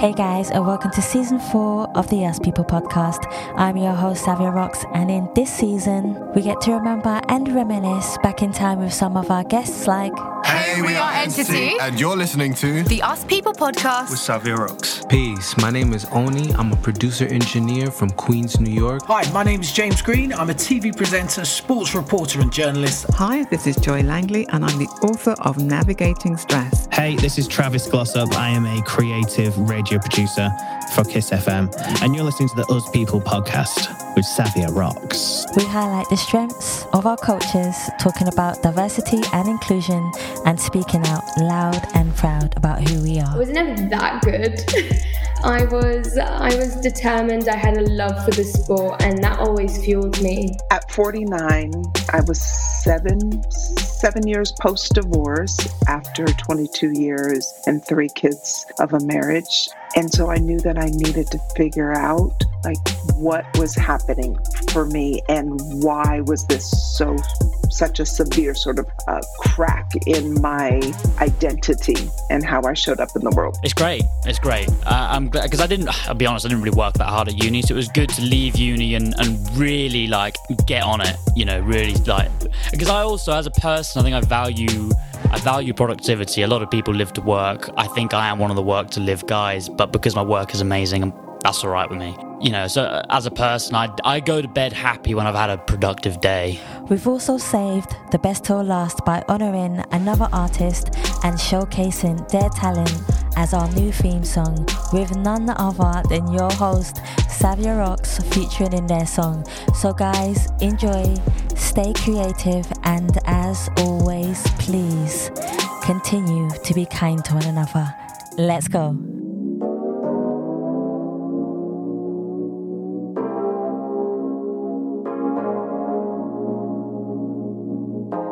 Hey guys, and welcome to season four of the Us People podcast. I'm your host, Savia Rocks, and in this season, we get to remember and reminisce back in time with some of our guests like. Hey, we are Entity, and you're listening to the Us People podcast with Savia Rocks. Peace. My name is Oni. I'm a producer engineer from Queens, New York. Hi, my name is James Green. I'm a TV presenter, sports reporter, and journalist. Hi, this is Joy Langley, and I'm the author of Navigating Stress. Hey, this is Travis Glossop. I am a creative radio producer for Kiss FM, and you're listening to the Us People podcast with Savia Rocks. We highlight the strengths of our cultures, talking about diversity and inclusion, and speaking out loud and proud about who we are. I was never that good. I was I was determined. I had a love for the sport, and that always fueled me. At 49, I was seven seven years post divorce after 22 years and three kids of a marriage. And so I knew that I needed to figure out like what was happening for me and why was this so such a severe sort of uh, crack in my identity and how I showed up in the world. It's great. It's great. Uh, I'm because I didn't. I'll be honest. I didn't really work that hard at uni, so it was good to leave uni and and really like get on it. You know, really like because I also as a person, I think I value. I value productivity. A lot of people live to work. I think I am one of the work to live guys, but because my work is amazing, that's all right with me. You know, so uh, as a person, I, I go to bed happy when I've had a productive day. We've also saved the best till last by honouring another artist and showcasing their talent as our new theme song with none other than your host, Savia Rocks, featuring in their song. So, guys, enjoy, stay creative, and as always, please continue to be kind to one another. Let's go.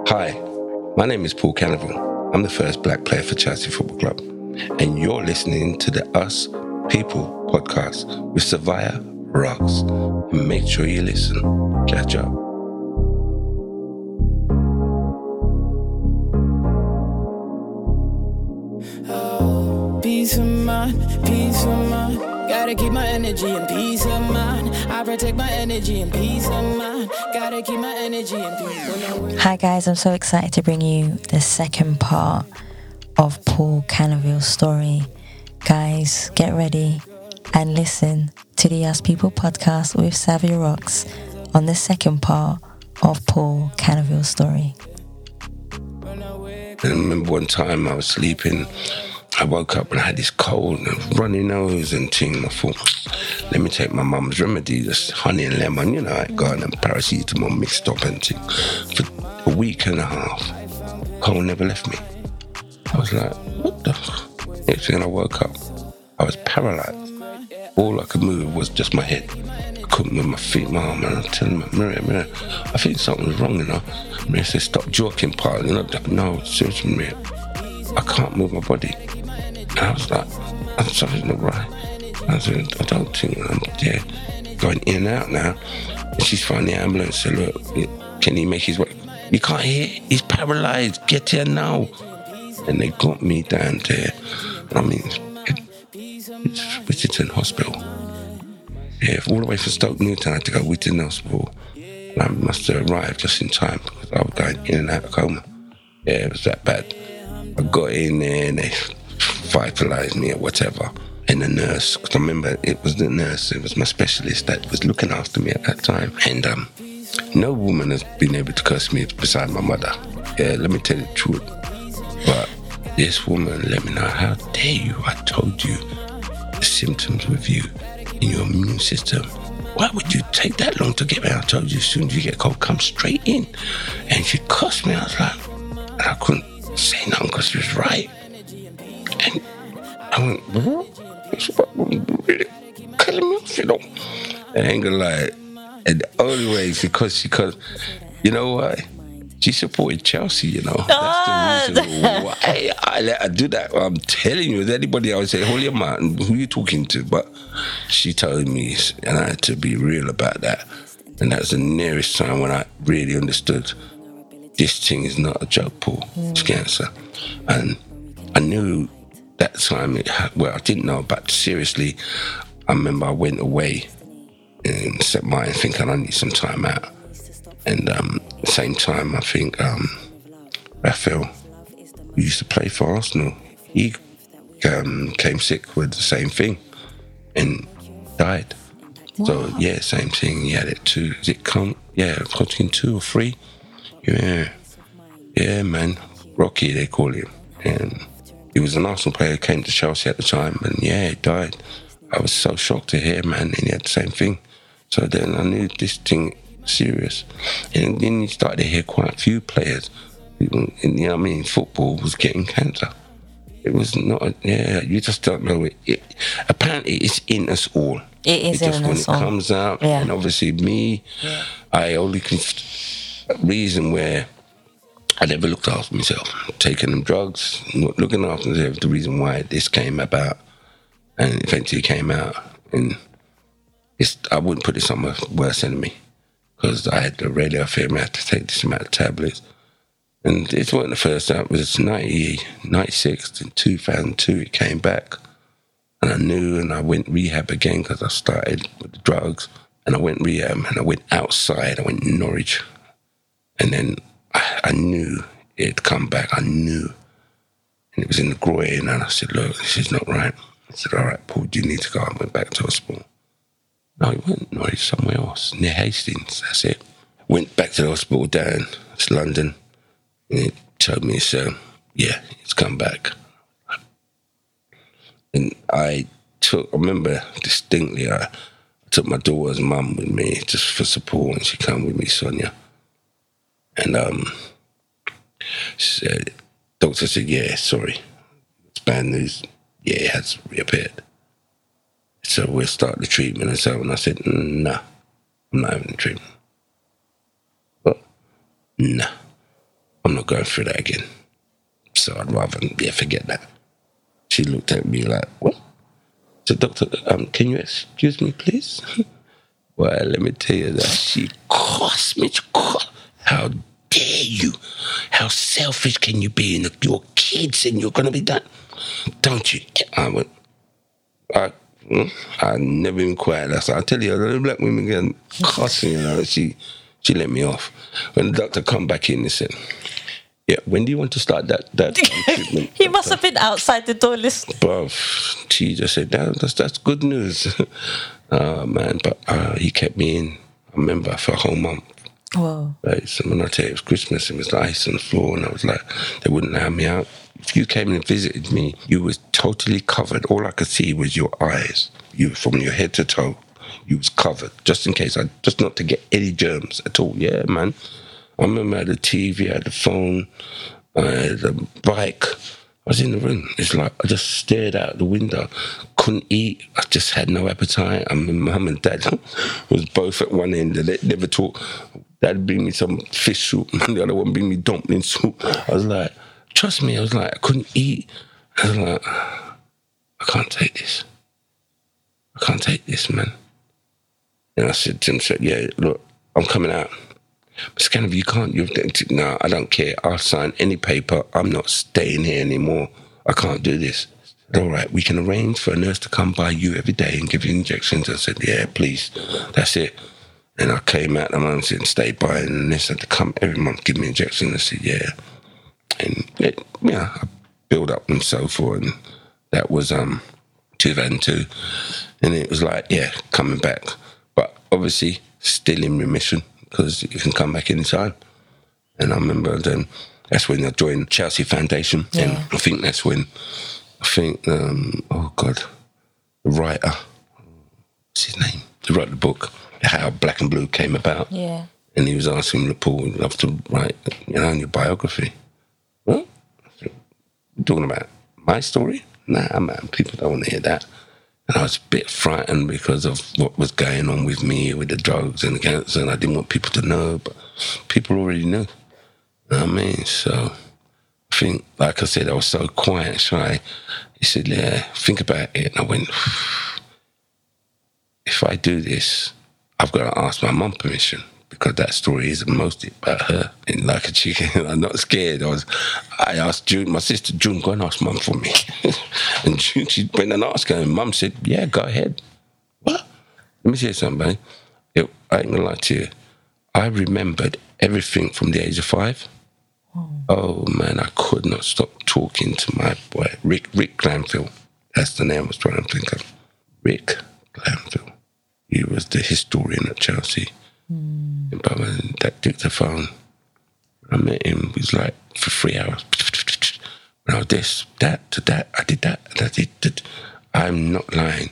Hi, my name is Paul Canoville. I'm the first black player for Chelsea Football Club, and you're listening to the Us People podcast with Savia Rocks. And make sure you listen. Catch up. Oh, peace of mind, peace of mind. Gotta keep my energy and peace of mind. I protect my energy and peace of mind. Gotta keep my energy and peace. Hi guys, I'm so excited to bring you the second part of Paul Canoville's story. Guys, get ready and listen to the Us People podcast with Savia Rocks on the second part of Paul Canoville's story. I remember one time I was sleeping I woke up and I had this cold and runny nose and thing. I thought, let me take my mum's remedy, just honey and lemon, you know, I got and paracetamol mixed up and thing. For a week and a half, cold never left me. I was like, what the? Next thing I woke up, I was paralyzed. All I could move was just my head. I couldn't move my feet, my arm, and I'm telling my mirror, mirror, I think something's wrong, you know. Mirror said, stop joking, pal. You know, no, seriously, mirror. I can't move my body. And I was like, I'm something's not right. I said, I don't think I'm there. Going in and out now. And she's found the ambulance. Said, look, can he make his way? You can't hear. He's paralyzed. Get here now. And they got me down there. I mean, it, it's Whittington Hospital. Yeah, all the way from Stoke Newington, I had to go Whittington Hospital. And I must have arrived just in time because I was going in and out of coma. Yeah, it was that bad. I got in there and they vitalized me or whatever. And the nurse, because I remember it was the nurse, it was my specialist that was looking after me at that time. And um, no woman has been able to curse me beside my mother. Yeah, let me tell you the truth. This woman let me know, how dare you? I told you the symptoms with you in your immune system. Why would you take that long to get me? I told you as soon as you get cold, come straight in. And she cussed me. I was like, and I couldn't say nothing because she was right. And I went, it's really killing me off, you know. And I ain't gonna lie. And the only way is because she, cause, you know why? She supported Chelsea, you know. That's the reason why I let her do that. I'm telling you, with anybody I would say, Holy man, who you talking to? But she told me, and I had to be real about that. And that's the nearest time when I really understood this thing is not a joke, Paul. It's cancer. And I knew that time, it, ha- well, I didn't know, but seriously, I remember I went away and St. Martin thinking I need some time out. And um, same time, I think um, Raphael, who used to play for Arsenal, he um, came sick with the same thing and died. So yeah, same thing. He had it too. Is it come? Yeah, Hodgkin two or three. Yeah, yeah, man. Rocky, they call him, and he was an Arsenal player. Came to Chelsea at the time, and yeah, he died. I was so shocked to hear, man, and he had the same thing. So then I knew this thing serious, and then you started to hear quite a few players. People, and, you know, I mean, football was getting cancer. It was not. Yeah, you just don't know it. it apparently, it's in us all. It is It just in when it all. comes out, Yeah. and obviously me, I only can reason where I never looked after myself, taking them drugs, not looking after myself. The reason why this came about, and eventually came out, and it's I wouldn't put this on my worst enemy because I had the radiotherapy. I had to take this amount of tablets. And it wasn't the first time. It was 90, 96 and 2002 it came back. And I knew and I went rehab again because I started with the drugs. And I went rehab and I went outside. I went Norwich. And then I, I knew it'd come back. I knew. And it was in the groin. And I said, look, this is not right. I said, all right, Paul, do you need to go? I went back to hospital. No, he went Norwich somewhere else, near Hastings. That's it. Went back to the hospital down to London. And he told me, so, yeah, it's come back. And I took, I remember distinctly, I took my daughter's mum with me just for support, and she came with me, Sonia. And um, she said, doctor said, yeah, sorry, it's bad news. Yeah, it has reappeared. So we'll start the treatment and so on. I said, "Mm, no, I'm not having the treatment. But no, I'm not going through that again. So I'd rather yeah, forget that. She looked at me like, what? So doctor, um, can you excuse me, please? well, let me tell you that she cost me. How dare you? How selfish can you be? And your kids and you're gonna be done, don't you? I went. I, I never even quiet. That's I tell you, the black women get cussing. You know, she she let me off. When the doctor come back in, he said, "Yeah, when do you want to start that that treatment?" He must have been outside the door listening. Bruv, she just said, that, that's, that's good news. oh, man, but uh, he kept me in, I remember, for a whole month. Whoa. Right, so when I tell you it was Christmas, and it was like ice on the floor, and I was like, they wouldn't allow me out. If you came and visited me, you was totally covered. All I could see was your eyes. You from your head to toe, you was covered, just in case I just not to get any germs at all. Yeah, man. I remember I had the TV, I had the phone, I had the bike. I was in the room. It's like I just stared out the window, couldn't eat. I just had no appetite. I mean, mum and dad was both at one end, and they never talk. Dad bring me some fish soup, and the other one bring me dumpling soup. I was like, trust me, I was like, I couldn't eat. I was like, I can't take this. I can't take this, man. And I said to him, said, yeah, look, I'm coming out. But Scanner, you can't. You've no, I don't care. I'll sign any paper. I'm not staying here anymore. I can't do this. All right, we can arrange for a nurse to come by you every day and give you injections. I said, yeah, please. That's it. And I came out the month and stayed by, and nurse had to come every month give me injections. I said, yeah. And it, yeah, I built up and so forth. And that was um 2002. And it was like, yeah, coming back. But obviously, still in remission because you can come back anytime. And I remember then that's when I joined Chelsea Foundation. And I think that's when, I think, um, oh God, the writer, what's his name? He wrote the book, How Black and Blue Came About. Yeah. And he was asking me, Paul, would love to write, you know, your biography. What? You talking about my story? Nah, man, people don't want to hear that. And I was a bit frightened because of what was going on with me with the drugs and the cancer, and I didn't want people to know, but people already knew. You know what I mean? So I think, like I said, I was so quiet shy. He said, Yeah, think about it. And I went, If I do this, I've got to ask my mum permission because that story is mostly about her. And like a chicken, I'm not scared. I was, I asked June, my sister June, go and ask mum for me. and June, she went and asked her, and mum said, yeah, go ahead. What? Let me say something. It, I ain't gonna lie to you. I remembered everything from the age of five. Oh man, I could not stop talking to my boy, Rick Rick Glanville. That's the name I was trying to think of. Rick Glanville. He was the historian at Chelsea. Hmm. And But when that dictaphone, I met him, he was like for three hours. When I was this, that, to that, I did that, and I did that. I'm not lying.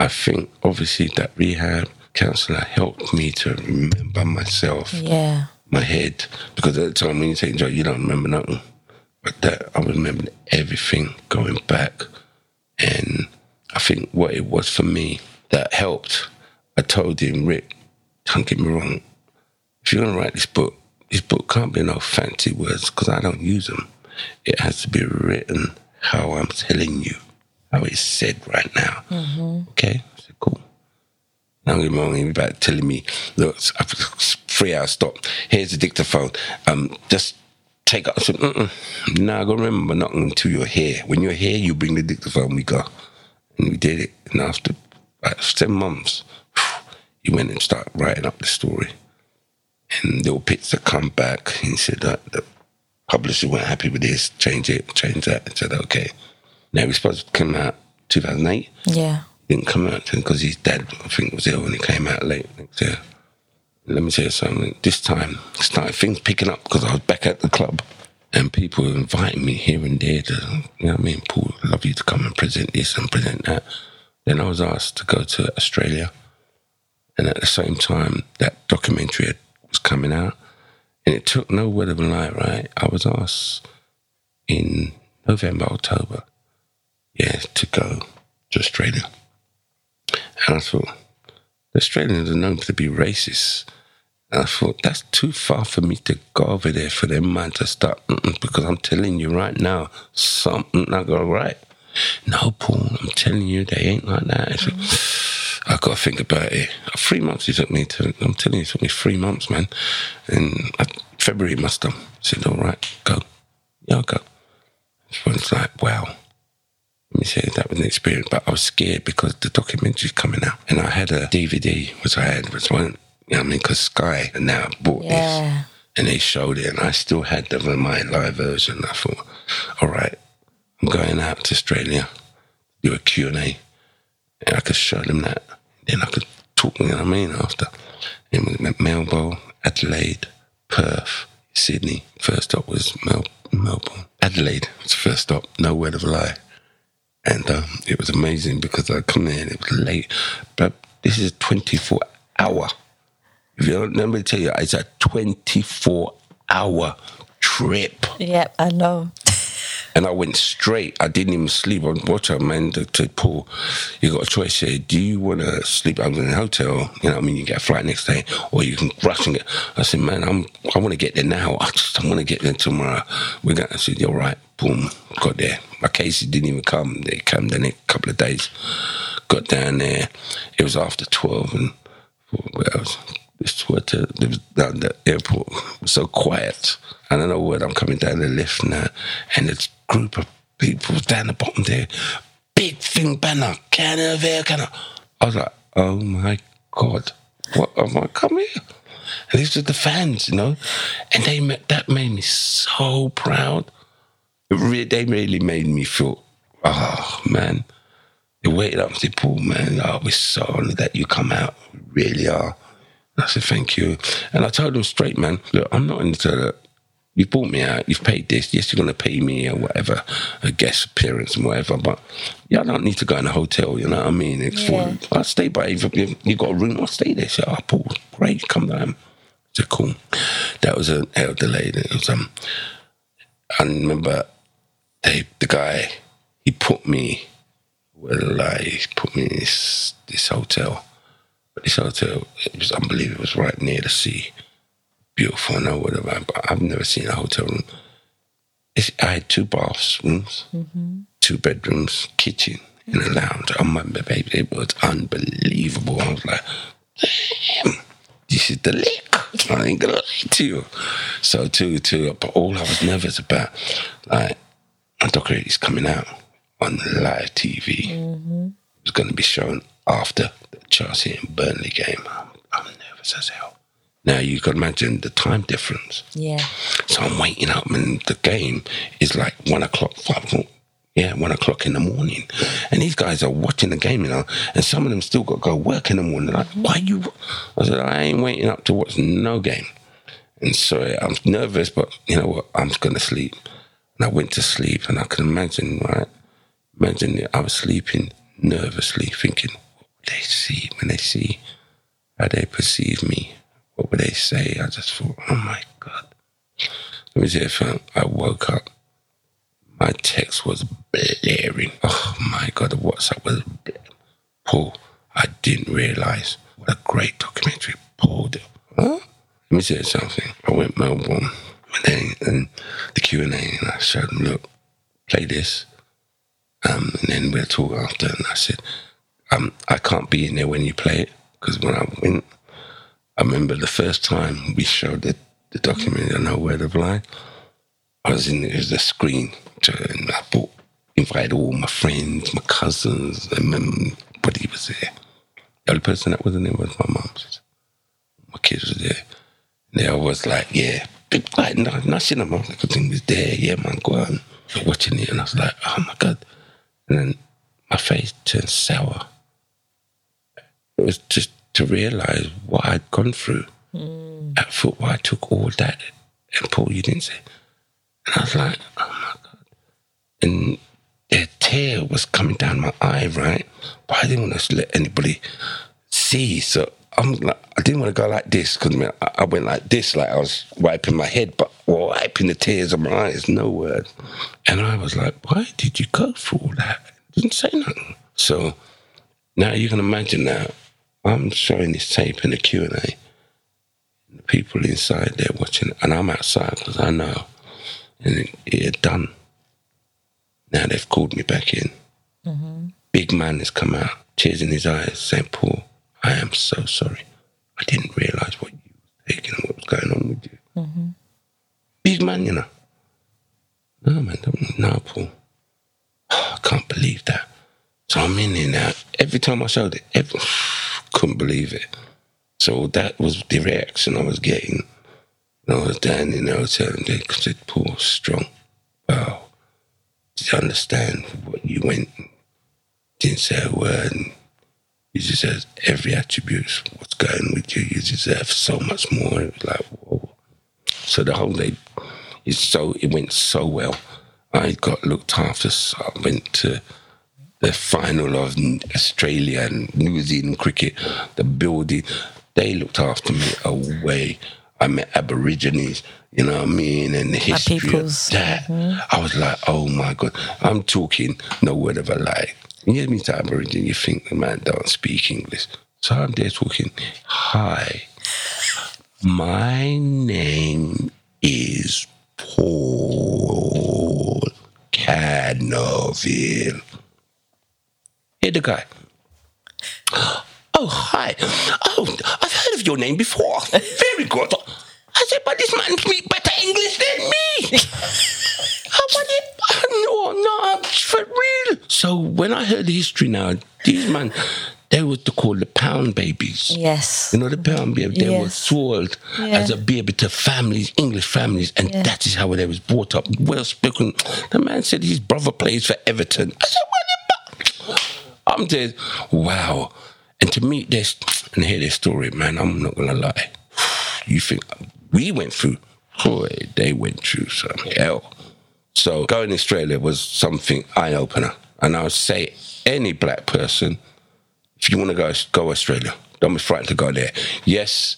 I think obviously that rehab counselor helped me to remember myself Yeah. my head because at the time when you take drugs, you don't remember nothing. But that I remember everything going back, and I think what it was for me that helped. I told him, Rick, don't get me wrong. If you're gonna write this book, this book can't be no fancy words because I don't use them. It has to be written how I'm telling you, how it's said right now. Okay, I said, cool. Now get me wrong, he about telling me, look, three hours stop. Here's the dictaphone. Um, just take up. I said, Mm-mm. no, I gotta remember not until you're here. When you're here, you bring the dictaphone. We go, and we did it. And after about seven months, he went and started writing up the story. And little bits that come back. He said that the publisher weren't happy with this. Change it, change that. I said okay. Now we're supposed to come out 2008 Yeah. didn't come out because his dad, I think, was ill and it came out late next year. Let me tell you something. This time, started things picking up because I was back at the club and people were inviting me here and there to, you know what I mean? Paul, I'd love you to come and present this and present that. Then I was asked to go to Australia. And at the same time, that documentary was coming out. And it took no word of a lie, right? I was asked in November, October, yeah, to go to Australia. And I thought, the Australians are known to be racist. And I thought, that's too far for me to go over there for them man to start, because I'm telling you right now, something not go right. No, Paul, I'm telling you, they ain't like that. Said, I got to think about it. Three months it took me to, I'm telling you, it took me three months, man. And I, February must have. Said, all right, go. Yeah, I'll go. It's like, wow. Let me say that was an experience, but I was scared because the documentary's coming out, and I had a DVD, which I had, which one, you know what I mean, because Sky now bought this, and they showed it, and I still had the my live version. I thought, all right, I'm going out to Australia, do a Q and A, and I could show them that, then I could talk, you know what I mean, after. And we Melbourne, Adelaide, Perth, Sydney. First stop was Mel- Melbourne. Adelaide was the first stop, no word of a lie. And um, it was amazing because I come there and it was late. But this is a 24 hour. If you don't, let me tell you, it's a 24 hour trip. Yep, I know. And I went straight. I didn't even sleep. I watched out, man, to, to Paul. You got a choice here. Do you want to sleep? Was in a hotel. You know, what I mean, you get a flight next day, or you can rush and get. I said, man, I'm. I want to get there now. I just I want to get there tomorrow. We got. I said, you're right. Boom, got there. My cases didn't even come. They came the next couple of days. Got down there. It was after twelve, and where else? This it was down the airport. It was so quiet. I don't know what I'm coming down the lift now, and this group of people down the bottom there, big thing banner, Canada, Canada. I was like, oh my god, what am I come here? And these are the fans, you know, and they that made me so proud. They really made me feel, oh man. They waited up and said, man, oh, we're so honored that you come out. We really are. I said, thank you. And I told them straight, man, look, I'm not into the, you've bought me out, you've paid this, yes, you're going to pay me or whatever, a guest appearance and whatever, but yeah, I don't need to go in a hotel, you know what I mean? It's Yeah. for, I'll stay by, if you you got a room, I'll stay there. So, oh, Paul, great, come down. I said, cool. That was an elder lady. It was, um, I remember they, the guy, he put me, well, like, he put me in this, this hotel. But this hotel, it was unbelievable. It was right near the sea. Beautiful, no whatever. But I've never seen a hotel room. It's, I had two bathrooms, two bedrooms, kitchen, and a lounge. Oh my baby, it was unbelievable. I was like, damn, this is the lick. I ain't gonna lie to you. So too, too, but all I was nervous about, like, a is coming out on live TV. Mm-hmm. It's going to be shown after the Chelsea and Burnley game. I'm, I'm nervous as hell. Now you can imagine the time difference. Yeah. So I'm waiting up, and the game is like one o'clock, five o'clock. Yeah, one o'clock in the morning, and these guys are watching the game, you know, and some of them still got to go work in the morning. Like, why you? I said, I ain't waiting up to watch no game, and so I'm nervous, but you know what? I'm gonna sleep, and I went to sleep, and I can imagine, right? Imagine I was sleeping nervously, thinking, they see when they see how they perceive me? What would they say? I just thought, oh my god. Let me see if I, I woke up. My text was blaring. Oh my god, the WhatsApp was blaring. Paul, I didn't realize what a great documentary Paul did. Huh? Let me say something. I went Melbourne and then and the Q and A, and I showed them, look, play this. Um, and then we'll talk after. And I said, um, I can't be in there when you play it because when I went, I remember the first time we showed the, the documentary, know where to fly. I was in the screen, and I bought, invited all my friends, my cousins, and everybody was there. The only person that wasn't there was my mum. My kids were there. And they was like, yeah, big like no, nothing. I'm like, everything was there. Yeah, man, go on. Watching it, and I was like, oh my god. And then my face turned sour. It was just to realize what I'd gone through mm. at football. I took all that, and Paul, you didn't say. And I was like, oh my God. And a tear was coming down my eye, right? But I didn't want to let anybody see. So I'm like, I didn't want to go like this because I, I went like this, like I was wiping my head, but wiping the tears of my eyes, no word. And I was like, why did you go through all that? Didn't say nothing. So now you can imagine that I'm showing this tape in the Q and A. The people inside there watching, and I'm outside because I know, and it, it had done. Now they've called me back in. Mm-hmm. Big man has come out, tears in his eyes, saying, "Paul, I am so sorry. I didn't realise what you were taking and what was going on with you." Mm-hmm. Big man, you know. No man, don't- no, Paul. I can't believe that. So I'm in there now. Every time I showed it, every, couldn't believe it. So that was the reaction I was getting. And I was down in the hotel and they said, Paul, strong. Wow. Did you understand what you went? Didn't say a word. And you just said every attribute, what's going with you. You deserve so much more. It was like, whoa. So the whole day, it's so it went so well. I got looked after. So I went to the final of Australia and New Zealand cricket. The building, they looked after me away. I met Aborigines, you know what I mean, and the history of that. Mm-hmm. I was like, oh my god, I'm talking no word of a lie. You hear me to Aborigine, you think the man don't speak English. So I'm there talking, hi, my name is Paul Canoville. Here the guy. Oh, hi. Oh, I've heard of your name before. Very good. I said, but this man speaks better English than me. I want it. No, no, for real. So when I heard the history now, these man, they were to call the pound babies. Yes. You know, the pound baby, they were Yes. sold Yeah. as a baby to families, English families, and Yeah. that is how they was brought up. Well spoken. The man said his brother plays for Everton. I said, what I'm there, wow. And to meet this and hear this story, man, I'm not gonna lie. You think we went through, boy, they went through some hell. So going to Australia was something eye opener. And I would say any black person, if you want to go go Australia, don't be frightened to go there. Yes,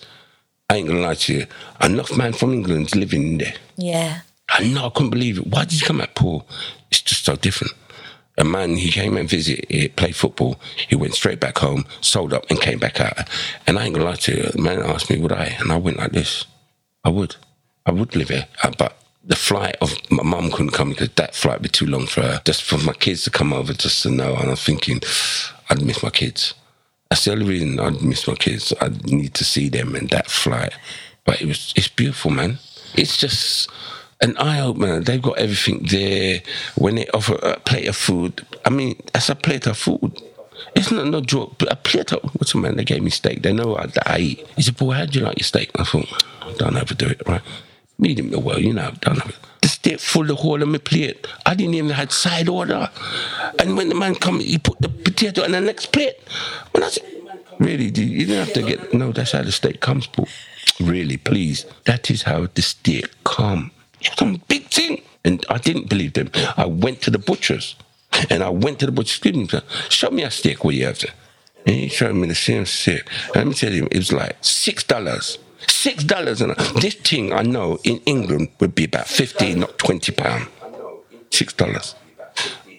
I ain't gonna lie to you. Enough man from England's living there. Yeah. I know, I couldn't believe it. Why did you come at Paul? It's just so different. A man, he came and visited, it, played football. He went straight back home, sold up, and came back out. And I ain't gonna lie to you. The man asked me, would I? And I went like this. I would. I would live here. Uh, But the flight of my mum couldn't come because that flight would be too long for her. Just for my kids to come over just to know. And I'm thinking, I'd miss my kids. That's the only reason I'd miss my kids. I'd need to see them in that flight. but it was it's beautiful, man. It's just an eye opener. They've got everything there. When they offer a plate of food, I mean, that's a plate of food. It's not no joke. But a plate of what's the man? They gave me steak. They know what I eat. He said, "Boy, how do you like your steak?" I thought, "Don't overdo it, right? Medium well, you know, don't it." The steak full the whole of my plate. I didn't even had side order. And when the man come, he put the potato on the next plate. When I said, "Really, you didn't have to get no. That's how the steak comes, Paul. Really, please. That is how the steak come. Some big thing." And I didn't believe them. I went to the butcher's. And I went to the butcher's. excuse me, show me a steak what you have there. And he showed me the same steak. Let me tell you, it was like six dollars. Six dollars and this thing I know in England would be about fifteen, not twenty pounds. Six dollars.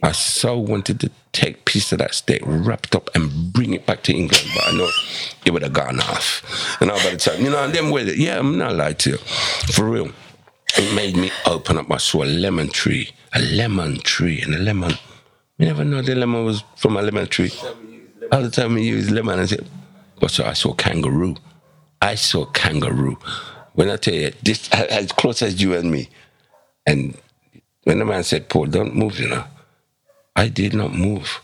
I so wanted to take piece of that steak, wrap it up, and bring it back to England, but I know it would have gone off. And now by the time, you know, and with it, yeah, I'm not lying to you, for real. It made me open up. I saw a lemon tree, a lemon tree, and a lemon. You never know the lemon was from a lemon tree. All the time we use lemon, I said, but so I saw kangaroo. I saw kangaroo. When I tell you, this as close as you and me. And when the man said, Paul, don't move, you know, I did not move.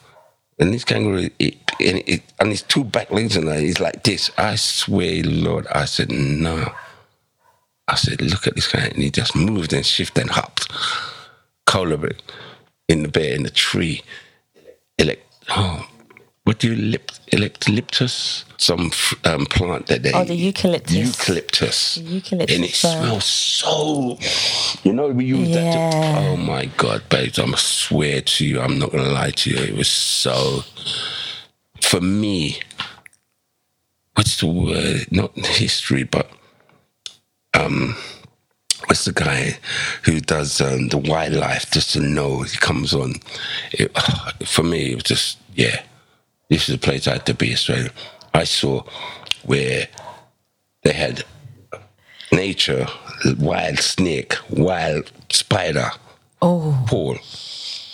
And this kangaroo, it, and, it, and his two back legs, and he's like this. I swear, Lord, I said, no. I said, look at this guy. And he just moved and shifted and hopped. Color in the bear, in the tree. Elect, oh, what do you, lip, electolyptus? Some um, plant that they. Oh, the eucalyptus. Eucalyptus. The eucalyptus. And it smells so. You know, we use that. To, oh my God, babes! I'm swear to you, I'm not gonna lie to you. It was so. For me, what's the word? Not history, but um, what's the guy who does um, the wildlife? Just to know he comes on. It, for me, it was just yeah. This is a place I had to be. Australia. I saw where they had nature, wild snake, wild spider. Oh, Paul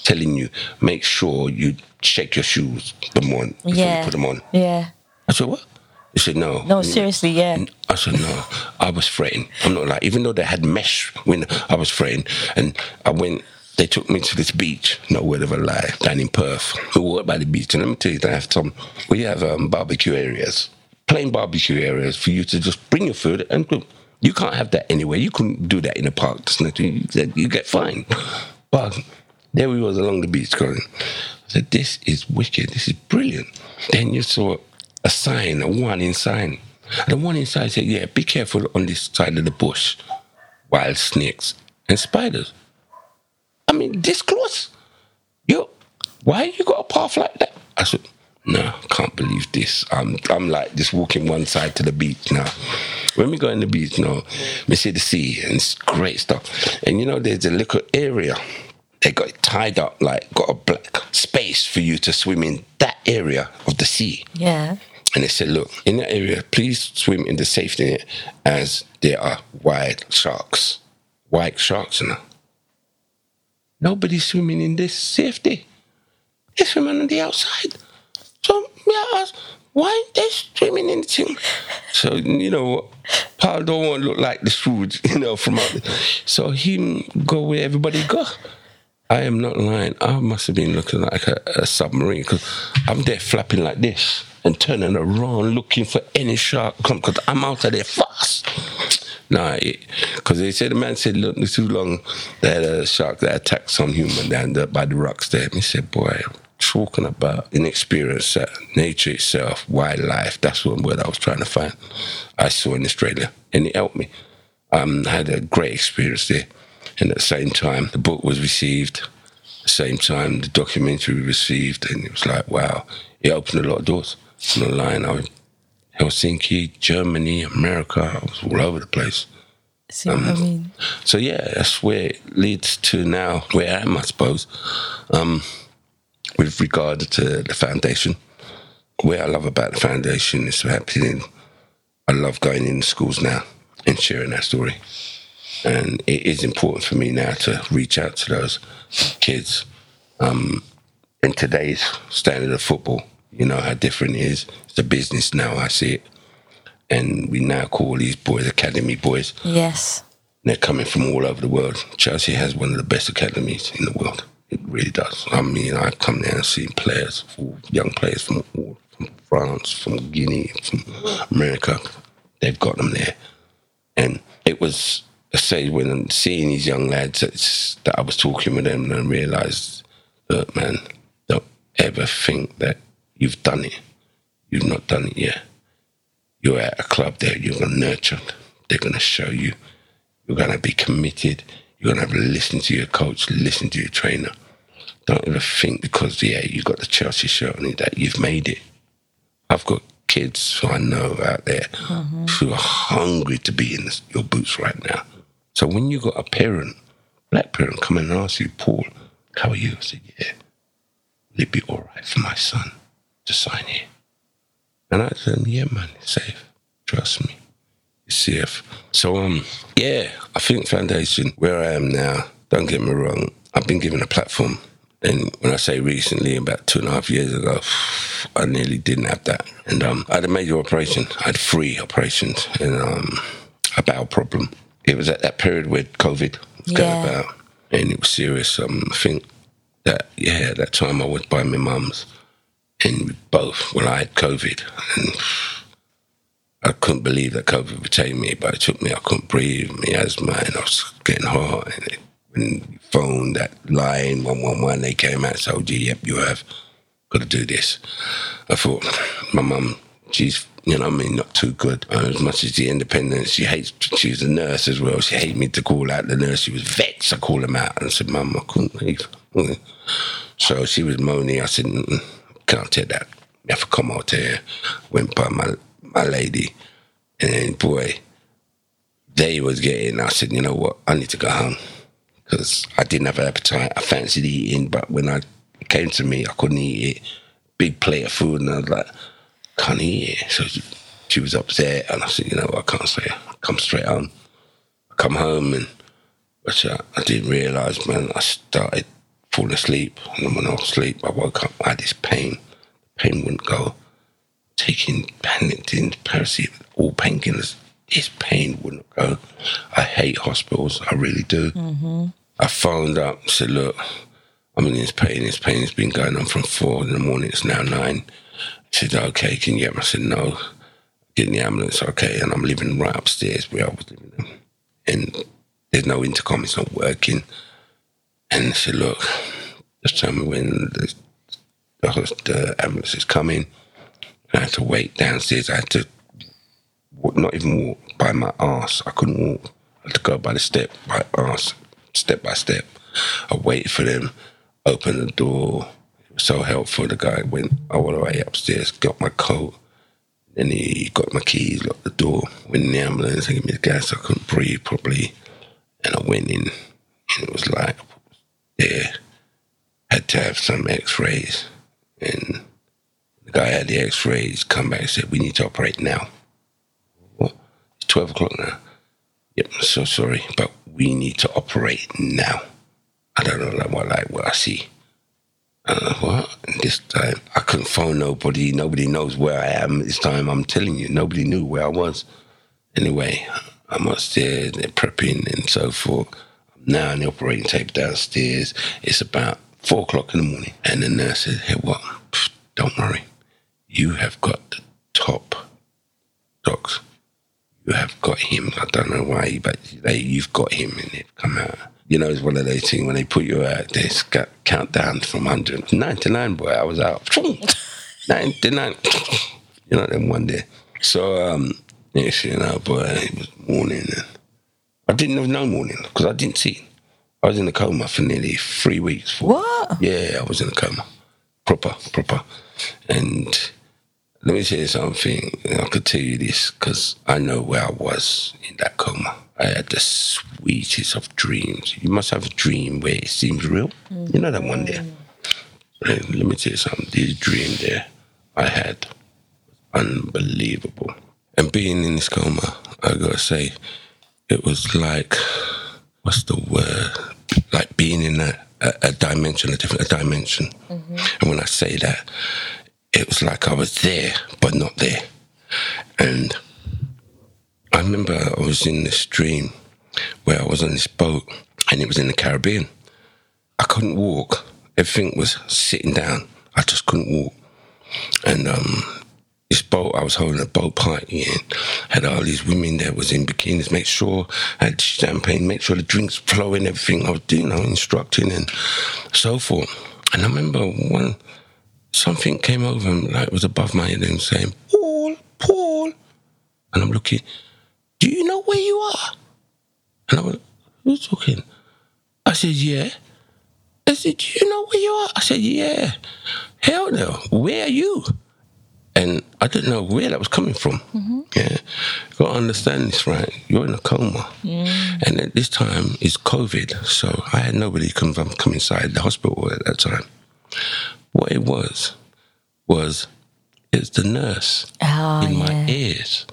telling you, make sure you check your shoes the morning before yeah. you put them on. Yeah. I said, what? He said, no. No, seriously, yeah. I said, no. I was frightened. I'm not like, even though they had mesh when I was frightened, and I went, they took me to this beach, no word of a lie, down in Perth. We walked by the beach, and let me tell you, they have some, we have um, barbecue areas, plain barbecue areas for you to just bring your food and cook. You can't have that anywhere. You couldn't do that in a park. There's nothing- You you get fined. But there we was along the beach going. I said, this is wicked. This is brilliant. Then you saw a sign, a warning sign. The warning sign said, yeah, be careful on this side of the bush. Wild snakes and spiders. I mean, this close. Yo, why you got a path like that? I said, no, can't believe this. I'm, I'm like just walking one side to the beach now. When we go in the beach, now, we see the sea and it's great stuff. And you know, there's a little area. They got it tied up, like got a black space for you to swim in that area of the sea. Yeah. And they said, look, in that area, please swim in the safety net as there are wild sharks. White sharks, know. Nobody's swimming in this safety. They're swimming on the outside. So, yeah, I asked, why they swimming in the thing? So, you know? Paul don't want to look like the Scrooge, you know, from out there. So him go where everybody go. I am not lying. I must have been looking like a, a submarine because I'm there flapping like this and turning around looking for any shark come because I'm out of there fast. Nah, because they said the man said, look, it's too long. They had a shark that attacked some human down there by the rocks there. He said, boy, talking about inexperience, uh, nature itself, wildlife. That's one word I was trying to find. I saw in Australia, and it helped me. Um, I had a great experience there. And at the same time, the book was received. At the same time, the documentary was received, and it was like, wow, it opened a lot of doors. I'm not lying. I was Helsinki, Germany, America. I was all over the place. See what I mean? So yeah, that's where it leads to now where I am, I suppose. Um, with regard to the foundation, what I love about the foundation is happening. I love going in schools now and sharing that story, and it is important for me now to reach out to those kids. Um, in today's standard of football, you know how different it is. It's a business now. I see it, and we now call these boys academy boys. Yes. They're coming from all over the world. Chelsea has one of the best academies in the world. It really does. I mean, I come there and see players, young players from all, from France, from Guinea, from America. They've got them there, and it was I say when seeing these young lads that I was talking with them and I realised, look, man, don't ever think that you've done it. You've not done it yet. You're at a club there. You're going to nurture. They're going to show you. You're going to be committed. You're going to have to listen to your coach, listen to your trainer. Don't ever think because, yeah, you've got the Chelsea shirt on it that you've made it. I've got kids who I know out there mm-hmm. who are hungry to be in this, your boots right now. So when you got a parent, black parent, come in and ask you, Paul, how are you? I said, yeah, will it be all right for my son to sign here? And I said, yeah, man, it's safe. Trust me. It's safe. So, um, yeah, I think Foundation, where I am now, don't get me wrong, I've been given a platform. And when I say recently, about two and a half years ago, I nearly didn't have that. And um, I had a major operation. I had three operations and um, a bowel problem it was at that period where COVID was yeah. going about, and it was serious. Um, I think that yeah, at that time I was by my mum's, and both. when I had COVID, and I couldn't believe that COVID would take me, but it took me. I couldn't breathe. Me asthma, and I was getting hot. And it, when you phoned that line one one one, they came out and said, "Oh, gee, yep, you have got to do this." I thought my mum, she's you know I mean, not too good. As much as the independence, she hates, she was a nurse as well. She hated me to call out the nurse. She was vexed. I called him out and said, Mum, I couldn't leave. So she was moaning. I said, can't take that. You have to come out here. Went by my, my lady. And boy, they was getting, I said, you know what, I need to go home. Because I didn't have an appetite. I fancied eating, but when I came to me, I couldn't eat it. Big plate of food, and I was like, can't eat it. So she, was upset, and I said, you know what, I can't stay. Come straight home. I come home, and uh, I didn't realise, man, I started falling asleep. And when I was asleep, I woke up, I had this pain. The pain wouldn't go. Taking Panatin, paracetamol, all painkillers, this pain wouldn't go. I hate hospitals, I really do. Mm-hmm. I phoned up, said, look, I'm in this pain. This pain has been going on from four in the morning. It's now nine. She said, okay, can you get me? I said, no. Get in the ambulance, okay. And I'm living right upstairs where I was living. And there's no intercom, it's not working. And I said, look, just tell me when the, the, ambulance is coming. I had to wait downstairs. I had to not even walk by my ass. I couldn't walk. I had to go by the step, by ass, step by step. I waited for them, open the door, It was so helpful. The guy went all the way upstairs, got my coat, then he got my keys, locked the door, went in the ambulance, and gave me the gas. I couldn't breathe properly, and I went in, and it was like, yeah, had to have some X-rays, and the guy had the X-rays. Come back and said, "We need to operate now." What? It's twelve o'clock now. Yep, I'm so sorry, but we need to operate now. I don't know what like what I see. Uh, what? This time I couldn't phone nobody. Nobody knows where I am. This time I'm telling you, nobody knew where I was. Anyway, I'm upstairs, they're prepping and so forth. Now in the operating table downstairs. It's about four o'clock in the morning. And the nurse said, Hey, what? Pfft, don't worry. You have got the top docs. You have got him. I don't know why, but they, you've got him and they've come out you know, it's one of those things when they put you out, they count down from 100. 99, boy, I was out. 99. you know, then one day. So, um, yes, you know, boy, it was morning. And I didn't have no morning because I didn't see. I was in a coma for nearly three weeks. What? Yeah, I was in a coma. Proper, proper. And let me tell you something. I could tell you this because I know where I was in that coma. I had the sweetest of dreams. You must have a dream where it seems real. Mm-hmm. You know that one there. And let me tell you something. This dream there I had was unbelievable. And being in this coma, I gotta say, it was like, what's the word? Like being in a, a, a dimension, a different a dimension. Mm-hmm. And when I say that, it was like I was there, but not there. And I remember I was in this dream where I was on this boat and it was in the Caribbean. I couldn't walk. Everything was sitting down. I just couldn't walk. And um, this boat, I was holding a boat party and had all these women that was in bikinis, make sure I had champagne, make sure the drinks flowing, everything. I was, you know, instructing and so forth. And I remember one, something came over him, like was above my head and saying, Paul, Paul. And I'm looking, do you know where you are? And I went, who's talking? I said, yeah. I said, do you know where you are? I said, yeah. Hell no. Where are you? And I didn't know where that was coming from. Mm-hmm. Yeah. You got to understand this, right? You're in a coma. And at this time, it's COVID. So I had nobody come, come inside the hospital at that time. What it was, was it's the nurse Oh, in my yeah. ears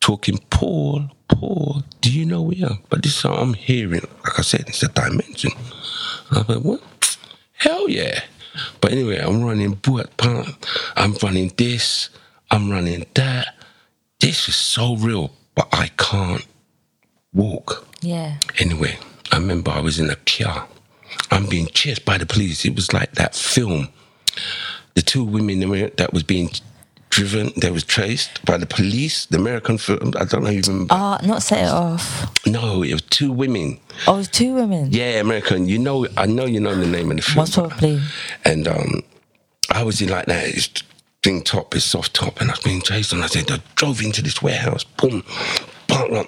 talking, Paul, Paul, do you know where? you are?" But this is how I'm hearing. Like I said, it's a dimension. I went, what? Hell yeah. But anyway, I'm running boot pump. I'm running this. I'm running that. This is so real, but I can't walk. Yeah. Anyway, I remember I was in a car. I'm being chased by the police. It was like that film. The two women that was being driven, they was chased by the police. The American film. I don't know even. Oh, not set it off. No, it was two women. Oh, two women. Yeah, American. You know, I know you know the name of the film. Most probably. And um, I was in like that. It's thing top, it's soft top, and I was being chased. And I said, I drove into this warehouse. Boom, boom, boom,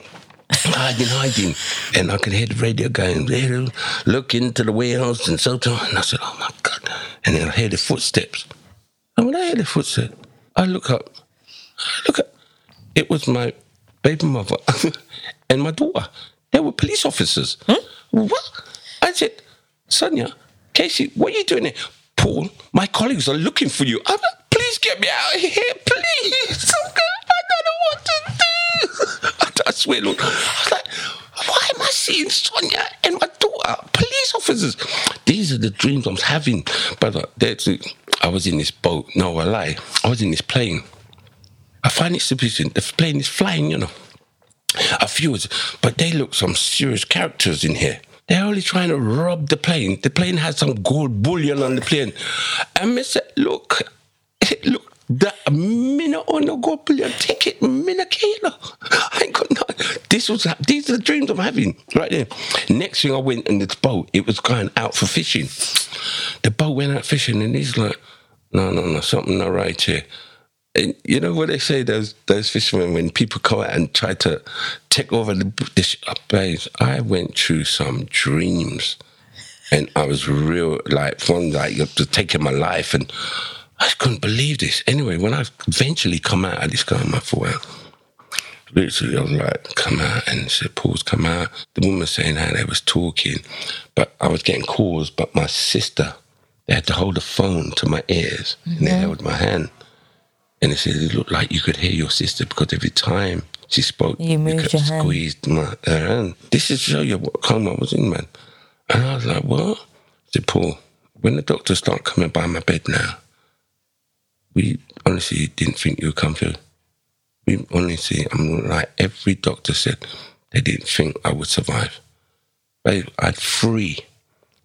hiding, hiding. And I could hear the radio going, "There, look into the warehouse and so on. And I said, Oh my God. And then I heard the footsteps. And when I heard the footsteps, I look up. I look up. It was my baby mother and my daughter. They were police officers. Hmm? What? I said, Sonia, Casey, what are you doing here? Paul, my colleagues are looking for you. I'm like, please get me out of here, please. I don't know what to do. I, I swear, Lord. I was like, why am I seeing Sonia and my daughter, police officers? These are the dreams I'm having. But that's it. I was in this boat. No, I lie. I was in this plane. I find it sufficient. The plane is flying, you know. A few, but they look some serious characters in here. They're only trying to rob the plane. The plane has some gold bullion on the plane. And Mister, look, look, that minute on the gold bullion, take it, minute, know. I ain't got no. This was these are the dreams I'm having right there. Next thing I went in this boat, it was going out for fishing. The boat went out fishing, and he's like, no, no, no, something not right here. And you know what they say, those those fishermen, when people come out and try to take over the, sh- uh, I went through some dreams, and I was real like one like taking my life, and I just couldn't believe this. Anyway, when I eventually come out of this coma, I thought, well, literally, I was like, come out, and said, Paul's come out. The woman was saying how they was talking, but I was getting calls, but my sister, they had to hold the phone to my ears, and they held my hand. And they said it looked like you could hear your sister because every time she spoke, You moved could your hand. my her hand. This is show you what coma I was in, man. And I was like, what? I said, Paul, when the doctors start coming by my bed now, we honestly didn't think you'd come through. We honestly, I'm like, every doctor said they didn't think I would survive. I had three,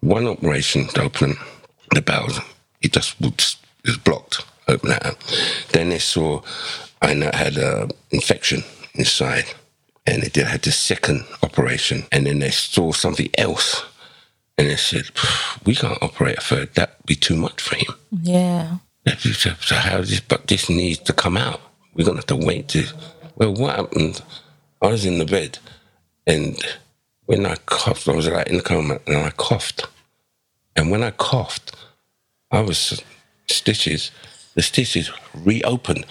one operation to open the bowels. It just was, was blocked, open it up. Then they saw I had an infection inside. And they did had the second operation. And then they saw something else. And they said, we can't operate a third. That'd be too much for him. Yeah. So, how this? But this needs to come out. We're gonna have to wait to. Well, what happened? I was in the bed, and when I coughed, I was like in the coma, and I coughed, and when I coughed, I was stitches. The stitches reopened,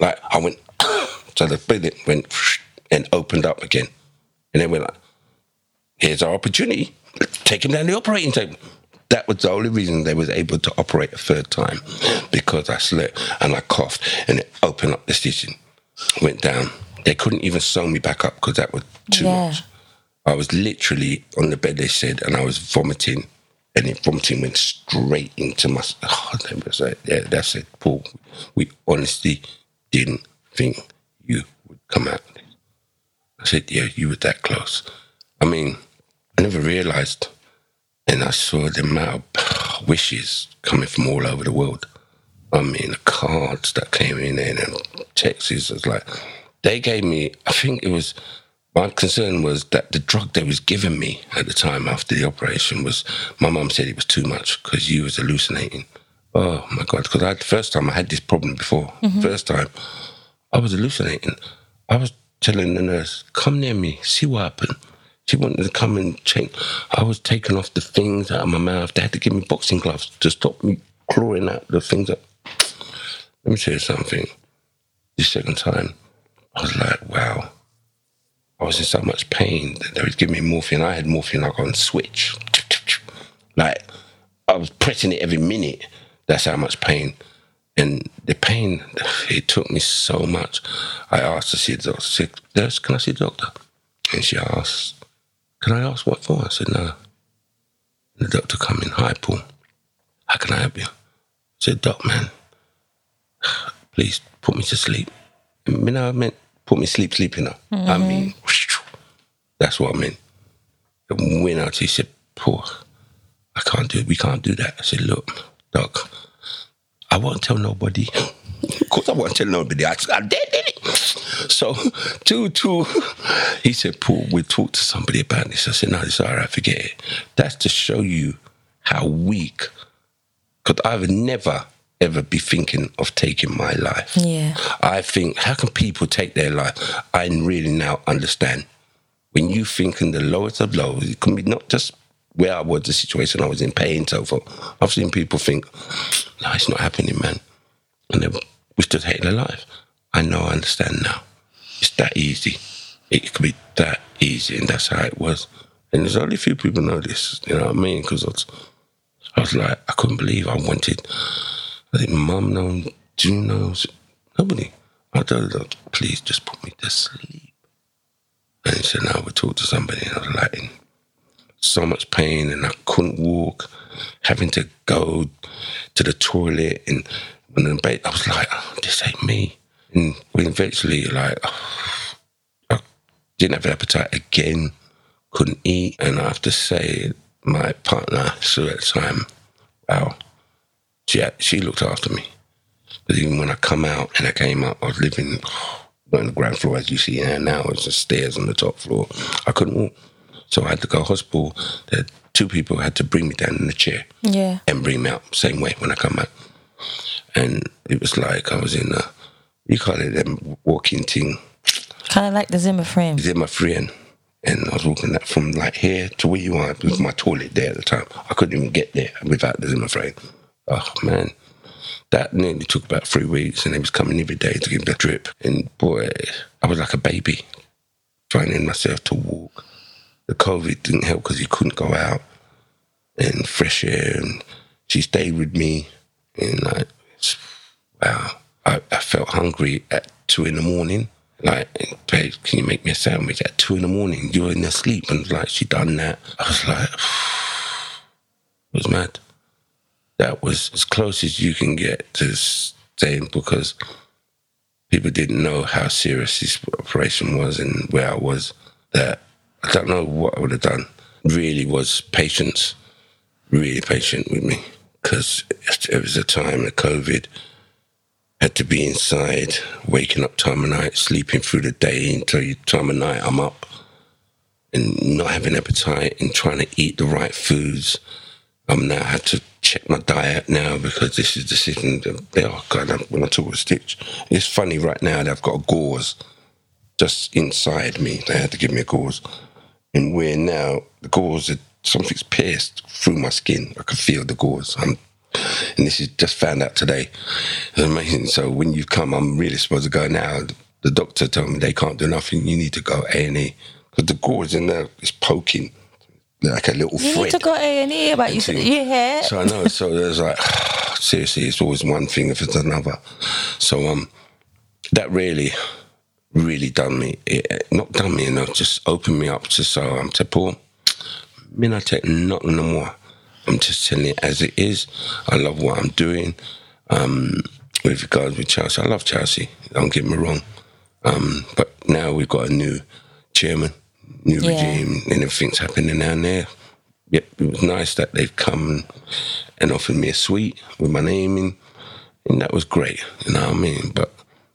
like I went. So the bed went and opened up again, and then we're like, "Here's our opportunity. Take him down the operating table." That was the only reason they was able to operate a third time because I slept and I coughed and it opened up the stitching, went down. They couldn't even sew me back up because that was too Yeah. much. I was literally on the bed, they said, and I was vomiting, and the vomiting went straight into my. Oh, they was like, yeah, that's it, Paul. We honestly didn't think you would come out. I said, yeah, you were that close. I mean, I never realized. And I saw the amount of wishes coming from all over the world. I mean, the cards that came in and texts. It was like, they gave me, I think it was, my concern was that the drug they was giving me at the time after the operation was, my mum said it was too much because you was hallucinating. Oh my God, because I had the first time I had this problem before. Mhm. First time, I was hallucinating. I was telling the nurse, come near me, see what happened. She wanted to come and check. I was taking off the things out of my mouth. They had to give me boxing gloves to stop me clawing out the things. That... Let me tell you something. The second time, I was like, wow. I was in so much pain that they was giving me morphine. I had morphine like on switch. Like, I was pressing it every minute. That's how much pain. And the pain, it took me so much. I asked to see the doctor. I said, Nurse, can I see the doctor? And she asked, Can I ask what for? I said, No. And the doctor come in, Hi, Paul. How can I help you? I said, Doc, man, please put me to sleep. You know, I meant put me sleep, sleep, you know. I Mhm. mean, that's what I meant. And when out, he said, Paul, I can't do it. We can't do that. I said, Look, Doc, I won't tell nobody. of course, I won't tell nobody. I, I did, did. So, two, two, he said, Paul, we'll talk to somebody about this. I said, no, it's all right, forget it. That's to show you how weak, because I would never, ever be thinking of taking my life. Yeah. I think, how can people take their life? I really now understand. When you think in the lowest of lows, it can be not just where I was, the situation I was in, pain, so forth. I've seen people think, no, it's not happening, man. And they wish to take their life. I know, I understand now. It's that easy. It could be that easy, and that's how it was. And there's only a few people know this, you know what I mean? Because I was, I was like, I couldn't believe I wanted, I think mum knows, June knows, nobody. I told her, please just put me to sleep. And he said, no, we'll talk to somebody. And I was like, so much pain, and I couldn't walk, having to go to the toilet. And when I was like, oh, this ain't me. Mm, and we eventually, like, I didn't have an appetite again, couldn't eat. And I have to say, my partner, Sue at the time, wow, she, had- she looked after me. But even when I come out and I came up, I was living on the ground floor as you see here now. It's just stairs on the top floor. I couldn't walk. So I had to go to hospital. The two people had to bring me down in the chair Yeah. and bring me out same way when I come out. And it was like I was in a, you call it them walking thing, Kind of like the Zimmer frame. in my. And I was walking that from like here to where you are with my toilet there at the time. I couldn't even get there without the Zimmer frame. Oh man. That nearly took about three weeks and they was coming every day to give me the drip. And boy, I was like a baby, finding myself to walk. The COVID didn't help because you couldn't go out and fresh air. And she stayed with me. And like, wow, I, I felt hungry at two in the morning. Like, can you make me a sandwich at two in the morning? You're in your sleep. And like, she done that. I was like, it was mad. That was as close as you can get to saying because people didn't know how serious this operation was and where I was. That I don't know what I would have done. Really was patience, really patient with me because it was a time of COVID. Had to be inside, waking up time of night, sleeping through the day until time of night I'm up, and not having appetite and trying to eat the right foods. I'm now had to check my diet now because this is the system. That, oh God, when I talk about stitch, it's funny right now that I've got a gauze just inside me. They had to give me a gauze, and where now the gauze, something's pierced through my skin. I can feel the gauze. I'm, and this is just found out today. It's amazing. So when you come, I'm really supposed to go now. The doctor told me they can't do nothing. You need to go A and E because the gauze in there is poking like a little You thread. need to go A and E about you. Into- You hear? So I know. So there's like, seriously, it's always one thing if it's another. So um, that really, really done me. It, not done me, you know, just opened me up to so I'm to Paul. Me not take nothing no more. I'm just telling it as it is. I love what I'm doing. Um, with regards with Chelsea, I love Chelsea. Don't get me wrong. Um, but now we've got a new chairman, new Yeah. regime, and everything's happening down there. Yep, it was nice that they've come and offered me a suite with my name in, and that was great. You know what I mean? But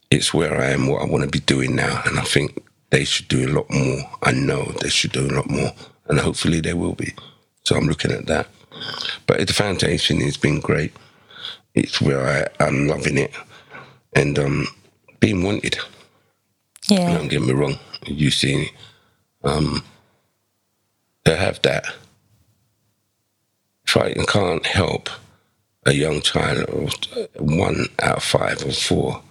it's where I am, what I want to be doing now, and I think they should do a lot more. I know they should do a lot more, and hopefully they will be. So I'm looking at that. But the foundation has been great. It's where I, I'm loving it, and um, being wanted. Yeah. Don't get me wrong. You see, um, to have that. If I can't help a young child, one out of five or four,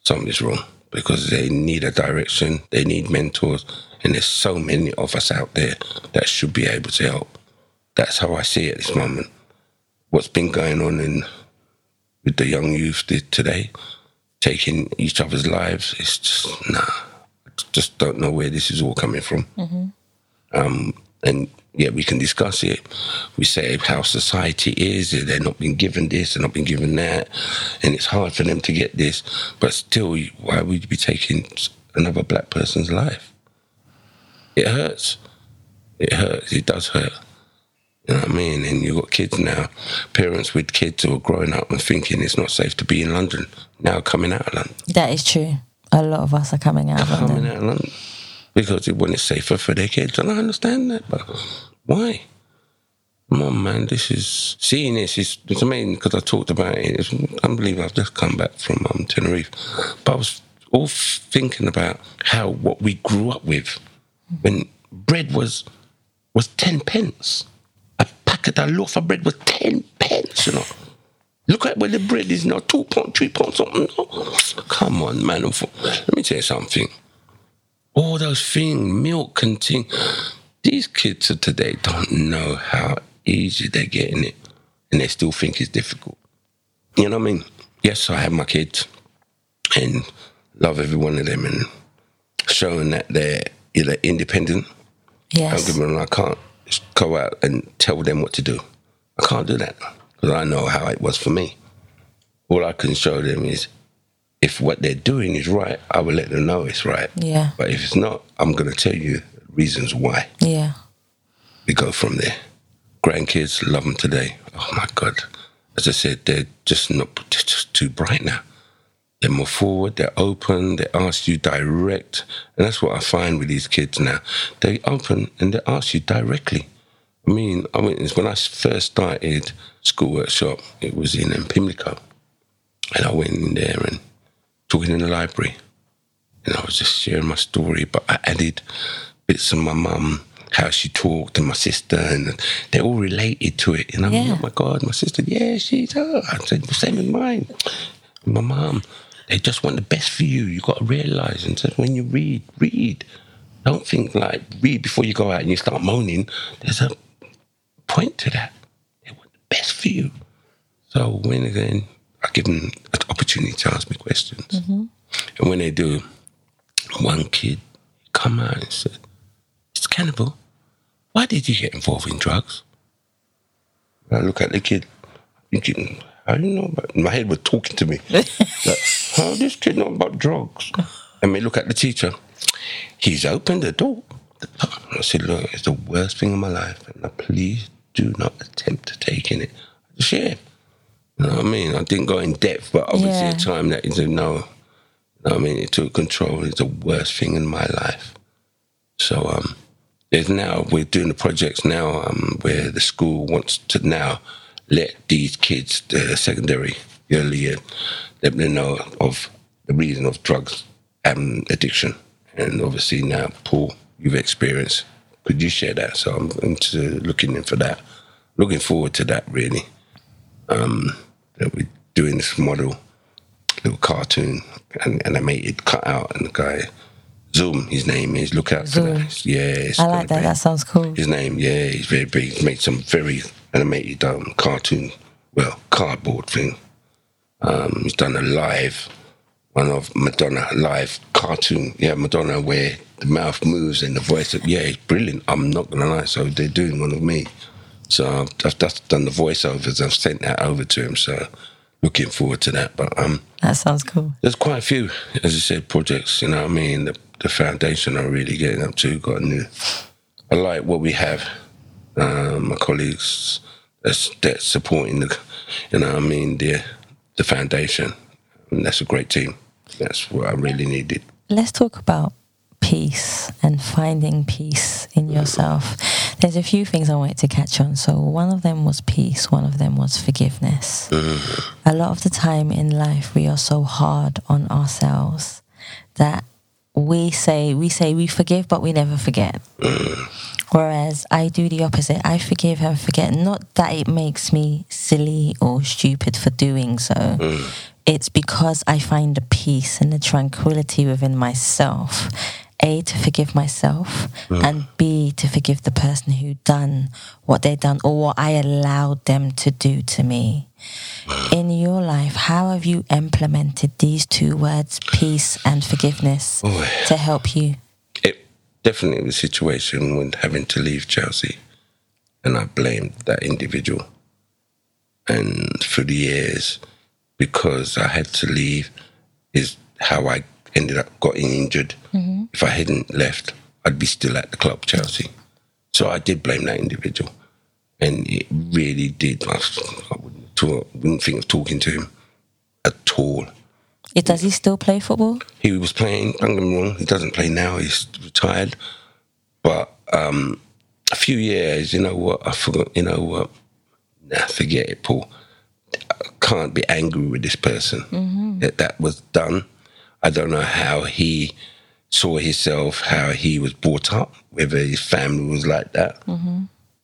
something's wrong because they need a direction, they need mentors, and there's so many of us out there that should be able to help. That's how I see it at this moment. What's been going on in with the young youth today, taking each other's lives, it's just nah. I just don't know where this is all coming from. Mm-hmm. Um, and yeah, we can discuss it. We say how society is, they're not being given this, they're not being given that, and it's hard for them to get this. But still, why would you be taking another black person's life? It hurts. It hurts. It does hurt. You know what I mean? And you've got kids now, parents with kids who are growing up and thinking it's not safe to be in London, now coming out of London. That is true. A lot of us are coming out of London. Coming out of London. Because it when it's safer for their kids. And I understand that, but why? Come on, man. This is seeing this is it's amazing because I talked about it. It's unbelievable. I've just come back from um, Tenerife, but I was all thinking about how what we grew up with when bread was was ten pence. A loaf of bread was ten pence. You know. Look at where the bread is now, two pound, three pound, something. Come on, man. Let me tell you something. All those things, milk and thing. These kids of today don't know how easy they're getting it, and they still think it's difficult. You know what I mean? Yes, I have my kids, and love every one of them, and showing that they're either independent. Yes. Don't get me wrong, I can't go out and tell them what to do. I can't do that because I know how it was for me. All I can show them is if what they're doing is right, I will let them know it's right. Yeah. But if it's not, I'm going to tell you reasons why. Yeah. We go from there. Grandkids love them today. Oh my God. As I said, they're just not, they're just too bright now. They're more forward, they're open, they ask you direct. And that's what I find with these kids now. They open and they ask you directly. I mean, I mean, when I first started school workshop, it was in Pimlico. And I went in there and talking in the library. And I was just sharing my story, but I added bits of my mum, how she talked, and my sister, and they all related to it. And I'm Yeah. oh my God, my sister, yeah, she's her. I said, the same with mine. My mum, they just want the best for you. You've got to realize. And said, when you read, read. Don't think like read before you go out and you start moaning. There's a point to that. They want the best for you. So when again, I give them an opportunity to ask me questions. Mm-hmm. And when they do, one kid come out and said, "It's Canoville, why did you get involved in drugs? I look at the kid, thinking, how don't know about My head was talking to me. like, how this kid know about drugs? And we look at the teacher. He's opened the door. I said, look, it's the worst thing in my life. And I please do not attempt to take in it. Share. You know what I mean? I didn't go in depth, but obviously Yeah. a time that he said, no. You know what I mean? It took control. It's the worst thing in my life. So um, there's now we're doing the projects now um, where the school wants to now let these kids, the secondary early year, let them know of the reason of drugs and addiction. And obviously now, Paul, you've experienced. Could you share that? So I'm into looking in for that. Looking forward to that really. Um, that we're doing this model, little cartoon, and animated cut out, and the guy. Zoom, his name is. Look out for Zoom. that. Yeah, I like that. That sounds cool. his name, yeah, he's very big. He's made some very animated um, cartoon, well, cardboard thing. Um, he's done a live, one of Madonna live cartoon. Yeah, Madonna where the mouth moves and the voice. Yeah, it's brilliant. I'm not gonna lie. So they're doing one of me. So I've just done the voiceovers. I've sent that over to him. So looking forward to that. But um, That sounds cool. there's quite a few, as you said, projects. You know what I mean? The, the foundation are really getting up to. Got a new. I like what we have. Um, my colleagues that's, that's supporting the, you know I mean, the the foundation. And that's a great team. That's what I really needed. Let's talk about peace and finding peace in mm. yourself. There's a few things I wanted to catch on. So, one of them was peace, one of them was forgiveness. Mm. A lot of the time in life, we are so hard on ourselves that we say we say we forgive, but we never forget. Mm. Whereas I do the opposite. I forgive and forget. Not that it makes me silly or stupid for doing so. Mm. It's because I find the peace and the tranquility within myself. A to forgive myself mm. and B to forgive the person who done what they done or what I allowed them to do to me. In your life, how have you implemented these two words, peace and forgiveness, Boy. to help you? It definitely the situation with having to leave Chelsea, and I blamed that individual. And for the years, because I had to leave, is how I ended up getting injured. Mm-hmm. If I hadn't left, I'd be still at the club, Chelsea. So I did blame that individual, and it really did. I, I wouldn't, talk, wouldn't think of talking to him at all. It, does he still play football? He was playing, don't get me wrong, he doesn't play now, he's retired. But um, a few years, you know what, I forgot, you know what, nah, forget it, Paul. I can't be angry with this person. That, that was done. I don't know how he saw himself, how he was brought up, whether his family was like that.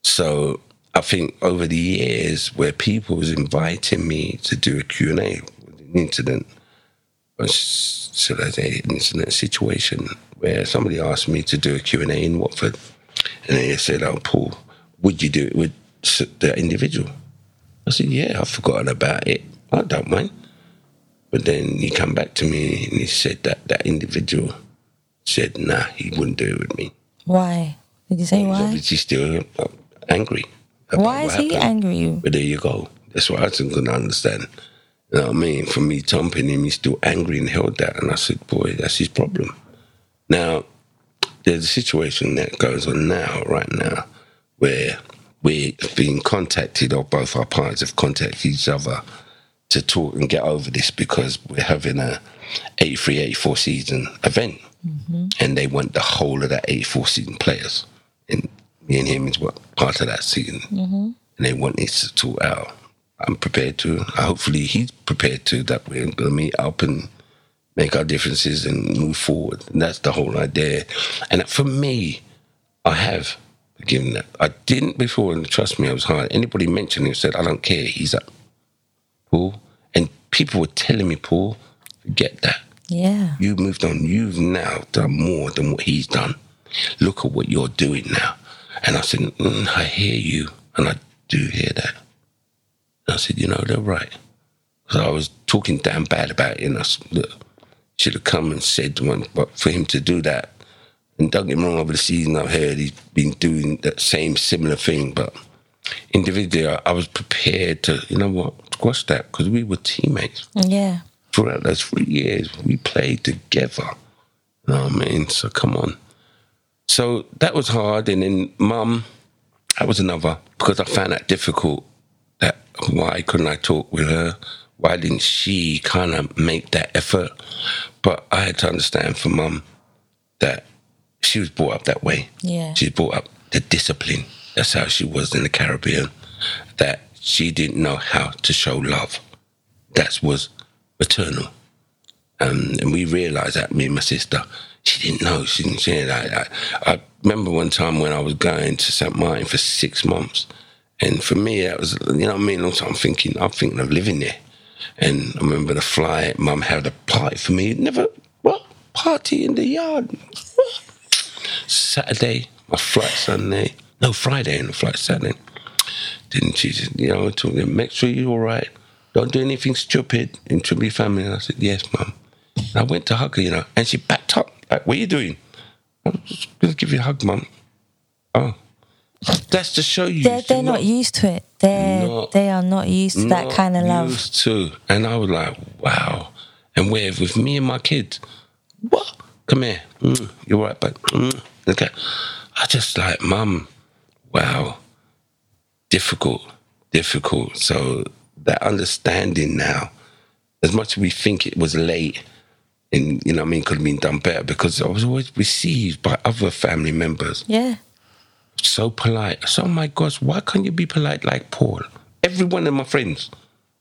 So I think over the years where people was inviting me to do a Q&A with an incident, was should I say incident situation where somebody asked me to do a Q&A in Watford and they said, oh, Paul, would you do it with the individual? I said, yeah, I've forgotten about it. I don't mind. But then he come back to me and he said that that individual said, nah, he wouldn't do it with me. Why? Did you say He's why? obviously still uh, angry. Why is he happened. angry? But there you go. That's what I wasn't going to understand. You know what I mean? For me thumping him, he's still angry and held that. And I said, boy, that's his problem. Now, there's a situation that goes on now, right now, where we're being contacted, or both our parties have contacted each other to talk and get over this because we're having a 83 84 season event. Mm-hmm. And they want the whole of that 84 season players. And me and him is what part of that season mm-hmm. and they want this to sort out. I'm prepared to. Hopefully, he's prepared to. That we're going to meet up and make our differences and move forward. And that's the whole idea. And for me, I have forgiven that. I didn't before, and trust me, it was hard. Anybody mentioned it said, "I don't care." He's up, Paul, and people were telling me, "Paul, forget that." Yeah. You've moved on. You've now done more than what he's done. Look at what you're doing now. And I said, mm, I hear you. And I do hear that. I said, you know, they're right. So I was talking damn bad about it. And I should have come and said to him, but for him to do that, and don't get me wrong, over the season I've heard he's been doing that same similar thing, but individually I- I was prepared to, you know what, squash that because we were teammates Yeah. throughout those three years, we played together. You know what I mean? So come on. So that was hard. And then mum, that was another, because I found that difficult. Why couldn't I talk with her? Why didn't she kind of make that effort? But I had to understand for mum that she was brought up that way. Yeah. She brought up the discipline. That's how she was in the Caribbean. That she didn't know how to show love. That was maternal. Um, and we realized that, me and my sister. She didn't know. She didn't say that. I, I remember one time when I was going to St. Martin for six months. And for me, that was, you know what I mean? Also, I'm thinking, I'm thinking of living there. And I remember the flight, mum had a party for me. Never, what? Party in the yard. Saturday, my flight Sunday. No, Friday and the flight Saturday. Didn't she, just, you know, told me, make sure you're all right. Don't do anything stupid And in Trimley family. And I said, yes, mum. And I went to hug her, you know, and she backed up. Like, what are you doing? I'm just going to give you a hug, mum. Oh. That's to show you. They're, they're not used to it. They're not they are not used to that kind of love. Used to, and I was like, wow. And where with me and my kids, what? Come here, mm, you're right, but mm, okay. I just like, mum, wow, difficult, difficult. So that understanding now, as much as we think it was late, and you know, what I mean, could have been done better because I was always received by other family members Yeah. So polite. So, oh my gosh, why can't you be polite like Paul? Every one of my friends,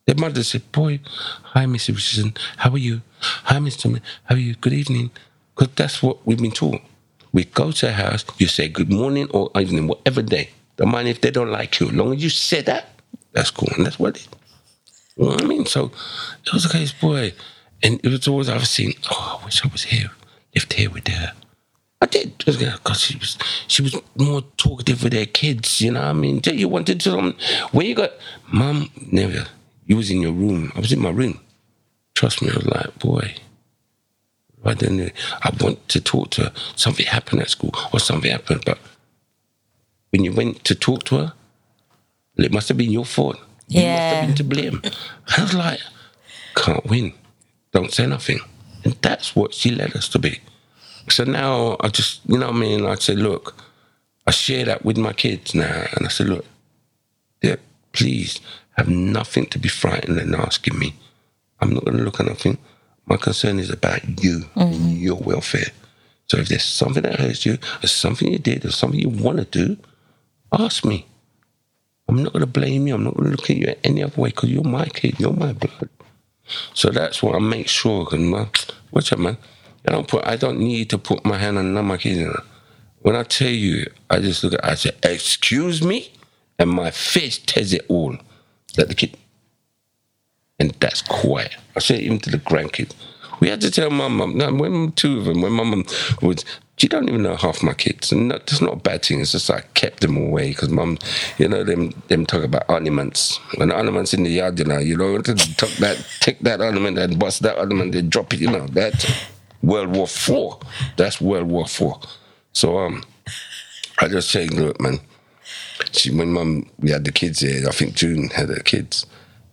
their mother said, Boy, hi, Mr. Richardson, how are you? Hi, Mr. How are you? Good evening. Because that's what we've been taught. We go to a house, you say good morning or evening, whatever day. Don't mind if they don't like you. As long as you say that, that's cool. And that's what it you know what I mean? So it was a case, boy. And it was always, I was saying, oh, I wish I was here, lived here with her. I did because she was she was more talkative with her kids. You know what I mean? You wanted to um, where you got mum never. You was in your room. I was in my room. Trust me, I was like, boy. I didn't. I want to talk to her. Something happened at school, or something happened. But when you went to talk to her, it must have been your fault. You must have been to blame. I was like, can't win. Don't say nothing. And that's what she led us to be. So now I just, you know what I mean? I say, look, I share that with my kids now. And I say, look, yeah, please have nothing to be frightened and asking me. I'm not going to look at nothing. My concern is about you and mm-hmm. your welfare. So if there's something that hurts you, or something you did, or something you want to do, ask me. I'm not going to blame you. I'm not going to look at you any other way because you're my kid. You're my blood. So that's what I make sure. Cause man, uh, watch out, man. I don't put. I don't need to put my hand on none of my kids. Know. When I tell you, I just look at. I say, "Excuse me," and my face tells it all. That the kid, and that's quiet. I say even to the grandkids. We had to tell my mum. No, when two of them, when my mum was, she don't even know half my kids, and that, that's not a bad thing. It's just I kept them away because mum, you know, them them talk about ornaments. When ornaments in the yard, you know, you know, take that, take that ornament and bust that ornament and drop it. You know, that World War Four. That's World War Four. So um, I just say, look, man. She, when mum, we had the kids here. I think June had her kids,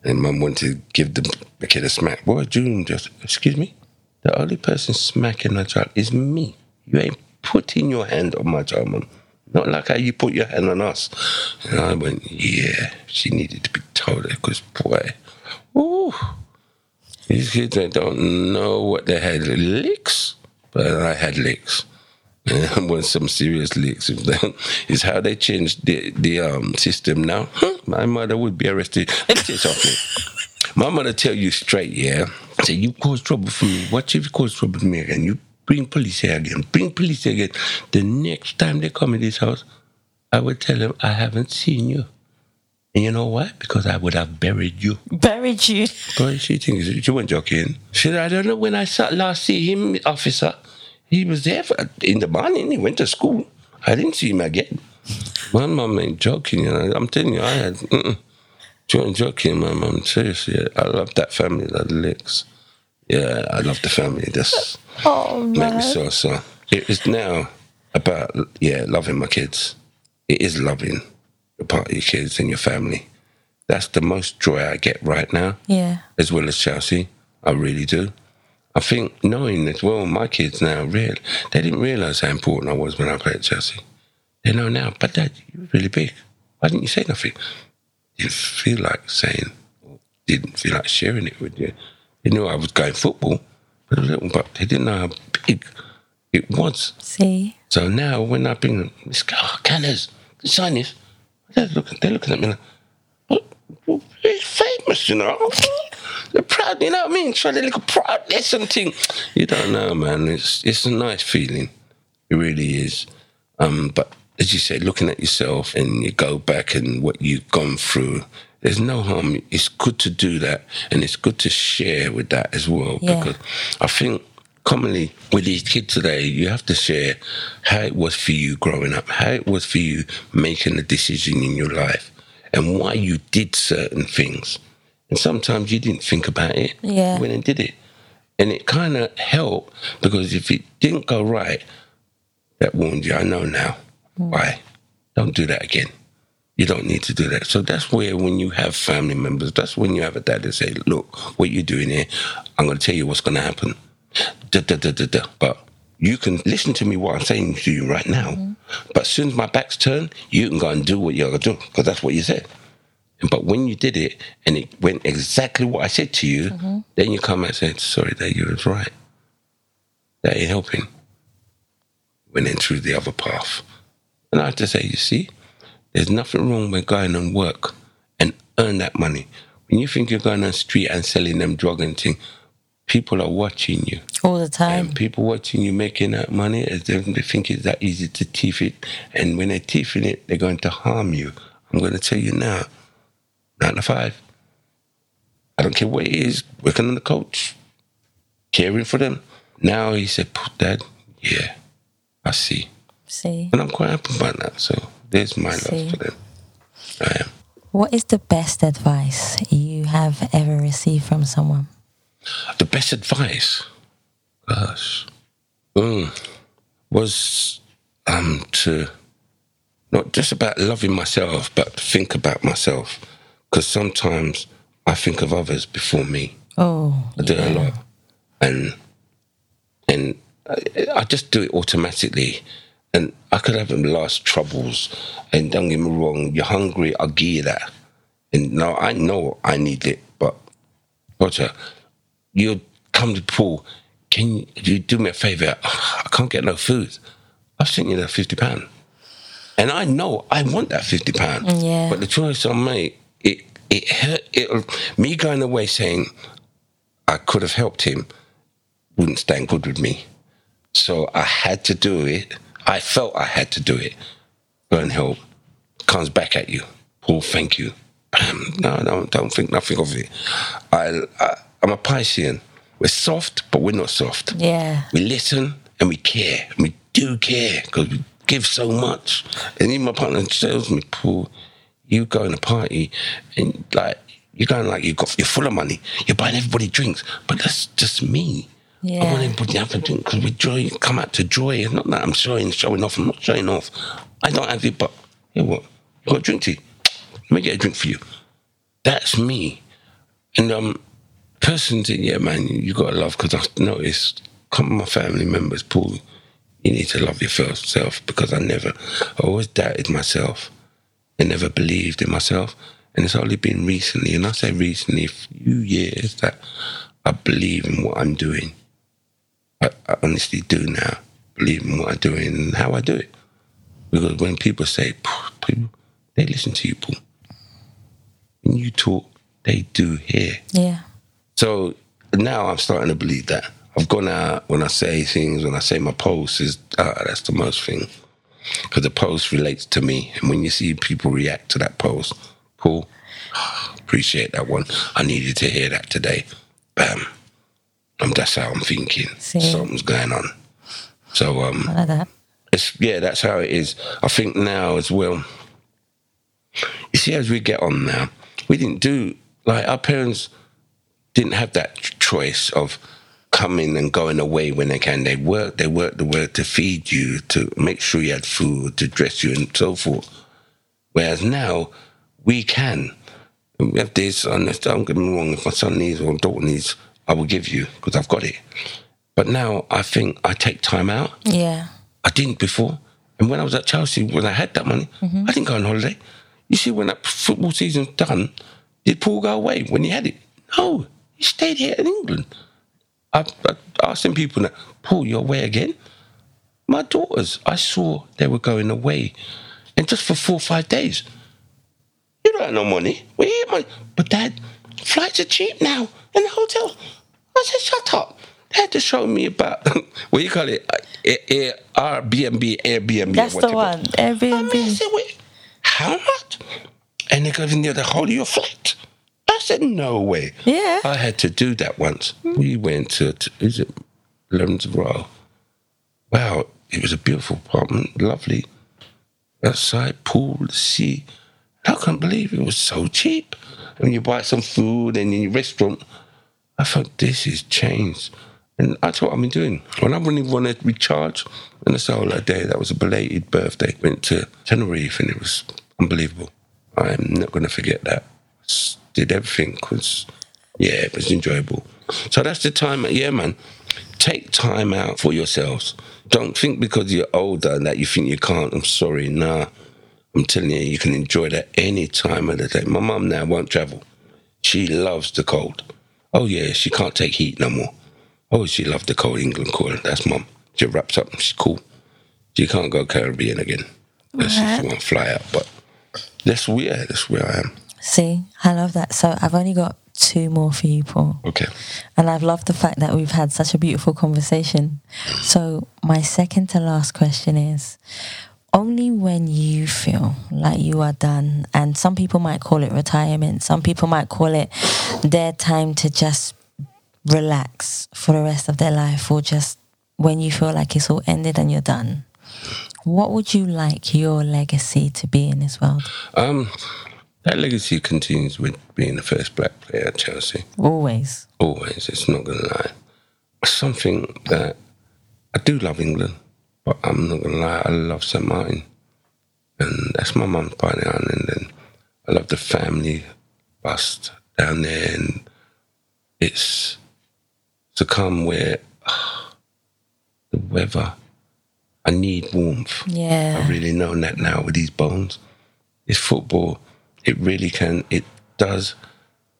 and mum wanted to give the, the kid a smack. Boy, June just, excuse me, the only person smacking my child is me. You ain't putting your hand on my child, mum. Not like how you put your hand on us. And I went, yeah, she needed to be told that because, boy, ooh, these kids they don't know what they had licks, but I had licks. And when some serious licks, is how they changed the the um, system now. My mother would be arrested. Let me tell you something. My mother tell you straight, yeah. Say you cause trouble for me. What if you cause trouble for me again? You bring police here again. Bring police here again. The next time they come in this house, I would tell them I haven't seen you. And you know why? Because I would have buried you. Buried you. Boy, she thinks she wasn't joking. She said, I don't know when I saw, last see him, officer. He was there for, in the morning. He went to school. I didn't see him again. My mom ain't joking. You know. I'm telling you, I had. Mm-mm. She wasn't joking, my mum. Seriously, I love that family, that licks. Yeah, I love the family. That's Oh make me so so. It is now about yeah, loving my kids. It is loving part of your kids and your family. That's the most joy I get right now Yeah. as well as Chelsea. I really do. I think knowing as well, my kids now, real, they didn't realise how important I was when I played at Chelsea. They know now, but Dad, you were really big. Why didn't you say nothing? Didn't feel like saying, didn't feel like sharing it with you. They knew I was going football, but, but they didn't know how big it was. See. So now when I bring them, this guy, oh, Canners, sign this. They're looking, they're looking at me like, "What? he's famous, you know. They're proud, you know what I mean? Trying to look proud, there's something. You don't know, man. It's it's a nice feeling. It really is. Um, but as you say, looking at yourself and you go back and what you've gone through, there's no harm. It's good to do that, and it's good to share with that as well. Yeah. Because I think commonly with these kids today, you have to share how it was for you growing up, how it was for you making a decision in your life, and why you did certain things. And sometimes you didn't think about it. Yeah. You went and did it. And it kind of helped because if it didn't go right, that warned you. I know now. Hmm. Why? Don't do that again. You don't need to do that. So that's where when you have family members, that's when you have a dad that say, look, what you're doing here, I'm going to tell you what's going to happen. Da, da, da, da, da. But you can listen to me what I'm saying to you right now. Mm-hmm. But as soon as my back's turned, you can go and do what you're going to do because that's what you said. But when you did it and it went exactly what I said to you, mm-hmm. then you come and say, sorry, that you was right. That ain't helping. Went in through the other path. And I have to say, you see, there's nothing wrong with going and work and earn that money. When you think you're going on the street and selling them drug and thing, people are watching you. All the time. And people watching you making that money, as they they think it's that easy to teeth it. And when they're teething it, they're going to harm you. I'm going to tell you now, nine to five. I don't care what it is, working on the coach, caring for them. Now he said, Dad, yeah, I see. See. And I'm quite happy about that. So there's my See. love for them. I am. What is the best advice you have ever received from someone? The best advice, gosh, mm, was um, to not just about loving myself, but think about myself. Because sometimes I think of others before me. Oh, I do it a lot, and and I, I just do it automatically. And I could have them last troubles, and don't get me wrong, you're hungry, I'll give you that. And now I know I need it, but Roger, you come to pool. Can you, do me a favor? Oh, I can't get no food. I've sent you that fifty pound, and I know I want that fifty pound. Yeah. But the choice I made, it it hurt. It me going away saying I could have helped him wouldn't stand good with me. So I had to do it. I felt I had to do it. Go and help. Comes back at you. Paul, thank you. Bam. No, no, don't think nothing of it. I, I, I'm a Piscean. We're soft, but we're not soft. Yeah. We listen and we care. And we do care because we give so much. And even my partner tells me, Paul, you go in a party and like, you're going like you got, you're full of money. You're buying everybody drinks. But that's just me. I want everybody to have a drink because we joy, come out to joy. It's not that I'm showing, showing off. I'm not showing off. I don't have it, but you know what? You got a drink tea. Let me get a drink for you. That's me. And um, person said, yeah, man, you, got to love because I noticed come my family members, Paul, you need to love yourself because I never, I always doubted myself. I never believed in myself. And it's only been recently, and I say recently, a few years, that I believe in what I'm doing. I, I honestly do now believe in what I'm doing and how I do it. Because when people say, people, they listen to you, Paul. When you talk, they do hear. Yeah. So now I'm starting to believe that. I've gone out when I say things, when I say my post is uh, that's the most thing. Because the post relates to me. And when you see people react to that post, Paul, appreciate that one. I needed to hear that today. Bam. Um, that's how I'm thinking. See. Something's going on. So um I like that. it's yeah, that's how it is. I think now as well. You see, as we get on now, we didn't do like our parents didn't have that choice of coming and going away when they can. They work, they work the work to feed you, to make sure you had food, to dress you, and so forth. Whereas now we can. We have this, and if- don't get me wrong. If my son needs or daughter needs, I will give you because I've got it. But now I think I take time out. Yeah. I didn't before. And when I was at Chelsea, when I had that money, mm-hmm. I didn't go on holiday. You see, when that football season's done, did Paul go away when he had it? No, he stayed here in England. I, I asked some people, now, Paul, you're away again? My daughters, I saw they were going away. And just for four or five days. You don't have no money. We ain't money. But dad, flights are cheap now in the hotel. I said, shut up. They had to show me about what you call it, uh, Air, Air, Airbnb, Airbnb. That's the one. Airbnb. I said, wait, how much? And they go in there the whole of your flight. I said, no way. Yeah. I had to do that once. Hmm. We went to, to is it Lemons Row? Wow, it was a beautiful apartment, lovely. Outside, pool, the sea. I can't believe it was so cheap. And you buy some food and in your restaurant, I thought this is changed. And that's what I've been doing. When I really wanted to recharge, and that's the whole day, that was a belated birthday. Went to Tenerife and it was unbelievable. I'm not going to forget that. Did everything because, yeah, it was enjoyable. So that's the time, yeah, man. Take time out for yourselves. Don't think because you're older that you think you can't. I'm sorry, nah. I'm telling you, you can enjoy that any time of the day. My mum now won't travel. She loves the cold. Oh, yeah, she can't take heat no more. Oh, she loved the cold England cold. That's mum. She wraps up. She's cool. She can't go Caribbean again. That's Right. She won't fly out. But that's where that's where I am. See, I love that. So I've only got two more for you, Paul. Okay. And I've loved the fact that we've had such a beautiful conversation. So, my second to last question is only when you feel like you are done, and some people might call it retirement, some people might call it their time to just relax for the rest of their life, or just when you feel like it's all ended and you're done. What would you like your legacy to be in this world? Um, that legacy continues with being the first black player at Chelsea. Always. Always, it's not going to lie. Something that I do love England, but I'm not going to lie, I love St. Martin. And that's my mum's part of the island. And I love the family bust down there. And it's to come where the weather, I need warmth. Yeah. I really know that now with these bones. It's football. It really can. It does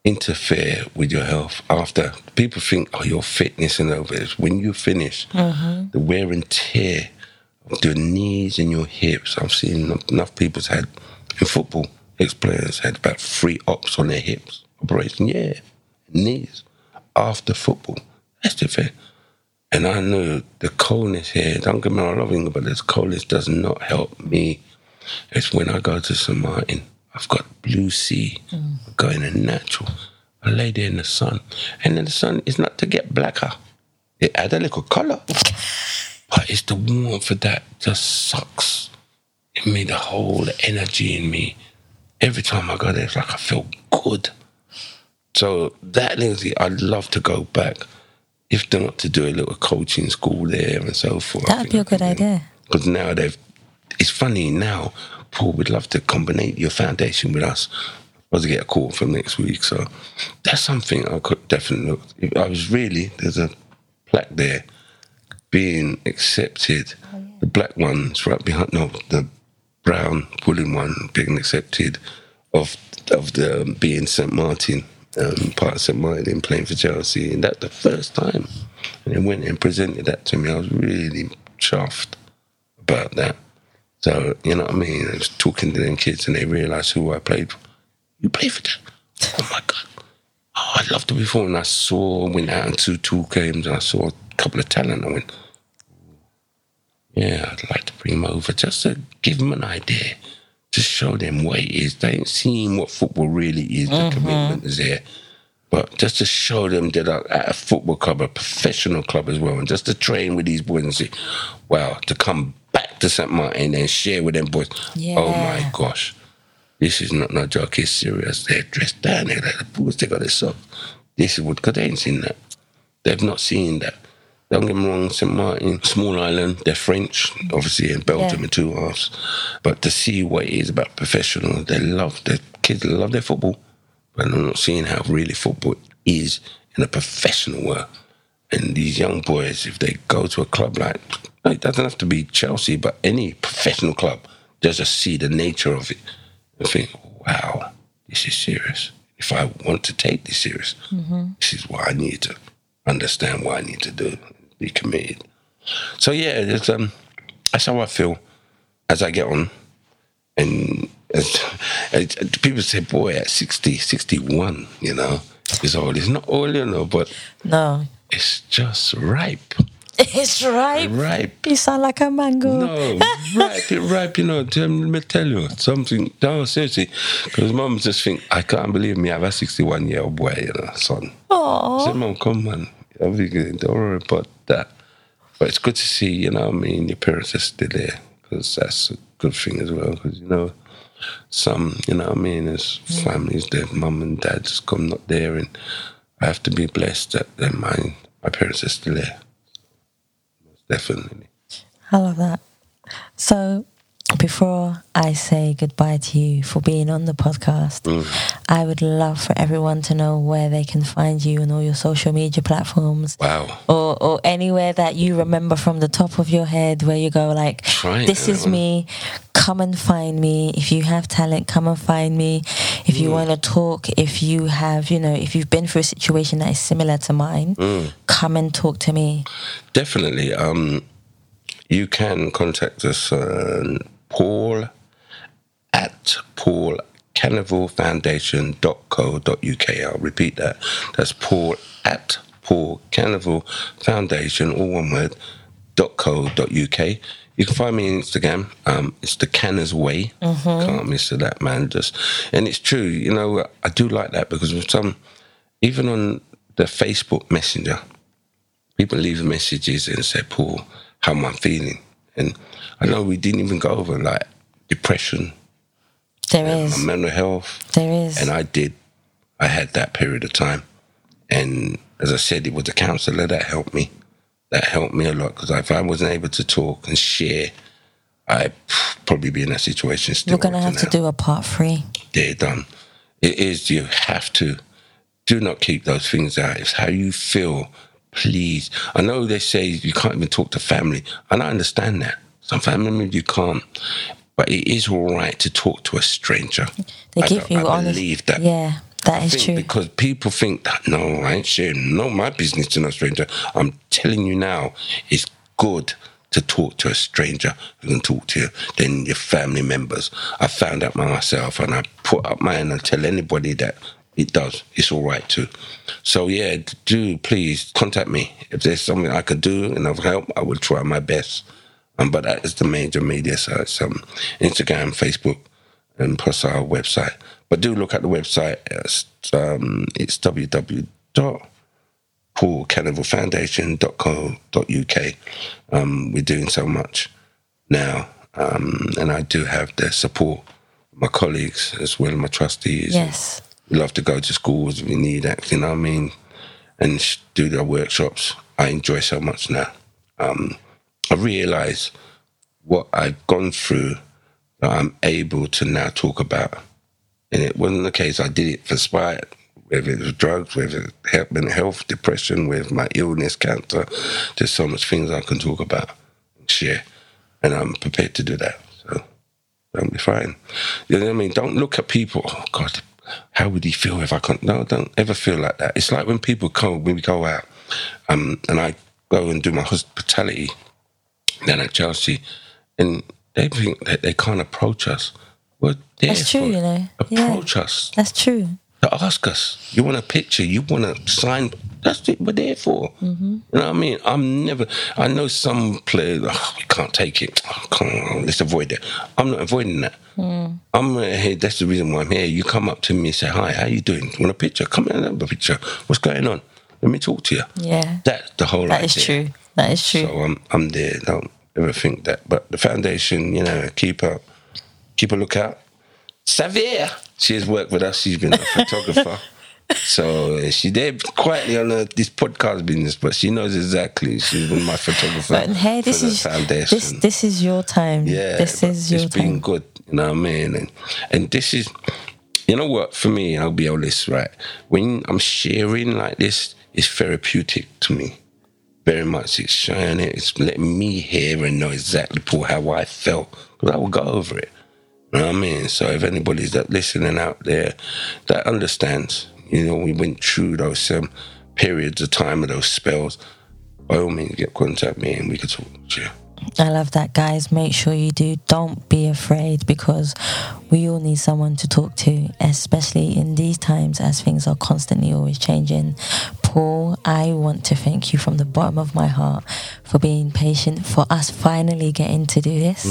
interfere with your health. After people think, oh, your fitness and over this. When you finish, Mhm. the wear and tear of your knees and your hips. I've seen enough people's had in football. Ex players had about three ops on their hips. Operation, yeah, knees after football. That's the thing. And I know the coldness here, don't get me wrong, I love England, but this coldness does not help me. It's when I go to St. Martin, I've got blue sea, going in natural. I lay there in the sun. And then the sun is not to get blacker. It add a little colour. But it's the warmth of that just sucks in me, the whole energy in me. Every time I go there, it's like I feel good. So that legacy, I'd love to go back. If not to do a little coaching school there and so forth. That would be a good idea. Because now they've, it's funny now, Paul would love to combine your foundation with us. I was to get a call from next week. So that's something I could definitely look. I was really, there's a plaque there being accepted. The black one's right behind, no, the brown woolen one being accepted of of the um, being St Martin, um, part of St Martin playing for Chelsea, and that the first time. And they went and presented that to me. I was really chuffed about that. So you know what I mean. I was talking to them kids, and they realised who I played for. You play for that? Oh my god! Oh, I loved it before, and I saw went out into two games, and I saw a couple of talent. I went, yeah, I'd like to bring them over just to give them an idea, to show them what it is. They ain't seen what football really is. The mm-hmm. commitment is there. But just to show them that I'm at a football club, a professional club as well, and just to train with these boys and see, wow, to come back to St. Martin and share with them boys. Oh my gosh, this is not no joke, it's serious. They're dressed down there like the boys, they got their socks. This is what, because they ain't seen that. They've not seen that. Don't get me wrong, St. Martin, small island, they're French, obviously, in Belgium Yeah. and two halves. But to see what it is about professional, they love their kids, love their football. But I'm not seeing how really football is in a professional world. And these young boys, if they go to a club like, it doesn't have to be Chelsea, but any professional club, just see the nature of it and think, wow, this is serious. If I want to take this serious, this is what I need to understand what I need to do, be committed. So yeah, it's, um, that's how I feel as I get on. And as people say, boy, at 60, 61, you know, it's old. It's not old, you know, but No. it's just ripe. It's ripe. Ripe. You sound like a mango. No, ripe, ripe, you know. Let me tell you something. No, seriously. Because mum just think, I can't believe me, I have a 61 year old boy, you know, son. Oh. Said, Mum, come on. Don't worry about that. But it's good to see, you know what I mean, your parents are still there. Because that's a good thing as well. Because, you know, some, you know what I mean, there's families that mum and dad just come not there. And I have to be blessed that, that my, my parents are still there. Most definitely. I love that. So, before I say goodbye to you for being on the podcast, mm. I would love for everyone to know where they can find you on all your social media platforms. Wow. Or, or anywhere that you remember from the top of your head where you go like, Trying this is remember. me. Come and find me. If you have talent, come and find me. If you mm. want to talk, if you have, you know, if you've been through a situation that is similar to mine, mm. come and talk to me. Definitely. Um, you can contact us on Paul at Paul Foundation.co.uk. I'll repeat that. That's Paul at Paul Canoville Foundation, all one word, .co.uk. You can find me on Instagram. Um, it's the Canners Way. Can't miss that, man. Just and it's true. You know, I do like that because with some, even on the Facebook Messenger, people leave messages and say, Paul, how am I feeling? And I know we didn't even go over like depression, There is. mental health. There is. And I did. I had that period of time. And as I said, it was a counselor that helped me. That helped me a lot because if I wasn't able to talk and share, I'd probably be in that situation still. We're going to have to do a part three. they're done. It is, you have to. Do not keep those things out. It's how you feel. Please. I know they say you can't even talk to family, and I understand that. Some family members you can't. But it is all right to talk to a stranger. They I give you I honest. believe that. Yeah, that I is true. Because people think that no, I ain't sharing no my business to no stranger. I'm telling you now, it's good to talk to a stranger who can talk to you than your family members. I found out by myself and I put up my hand and tell anybody that it does. It's all right too. So yeah, do please contact me. If there's something I could do and I've helped, I will try my best. Um, but that is the major media sites, um, Instagram, Facebook, and plus our website. But do look at the website. It's, um, it's. Um, we're doing so much now, um, and I do have the support of my colleagues as well my trustees. Yes. We love to go to schools. We need that, you know what I mean? And do their workshops. I enjoy so much now. Um, I realise what I've gone through that I'm able to now talk about. And it wasn't the case I did it for spite, whether it was drugs, whether it was mental health, depression, with my illness, cancer. There's so much things I can talk about and share. And I'm prepared to do that. So don't be frightened. You know what I mean? Don't look at people, oh God, how would he feel if I can't? No, don't ever feel like that. It's like when people come, when we go out, um, and I go and do my hospitality down at Chelsea, and they think that they can't approach us. Well, they're That's true, you know. Yeah, Approach us that's true. to ask us. You want a picture? You want to sign? That's what we're there for. Mm-hmm. You know what I mean? I'm never. I know some players. Oh, we can't take it. Oh, come on, let's avoid it. I'm not avoiding that. Mm. I'm here. That's the reason why I'm here. You come up to me and say, "Hi, how you doing? Want a picture? Come here, have a picture. What's going on? Let me talk to you." Yeah. That's the whole That idea. is true. That is true. So I'm I'm there. Don't ever think that. But the foundation, you know, keep up, keep a lookout. Savia, she has worked with us. She's been a photographer. So she did quietly on uh, this podcast business, but she knows exactly. She's been my photographer. But hey, this is foundation. this this is your time. Yeah, this is your it's been time. good. You know what I mean? And and this is, you know what? For me, I'll be honest, right? When I'm sharing like this, it's therapeutic to me. Very much. It's showing it. It's letting me hear and know exactly Paul how I felt because I will go over it. You know what I mean? So if anybody's that listening out there that understands, you know, we went through those um, periods of time of those spells. By all means, get contact me and we could talk to you. I love that, guys. Make sure you do. Don't be afraid because we all need someone to talk to, especially in these times as things are constantly always changing. Paul, I want to thank you from the bottom of my heart for being patient, for us finally getting to do this.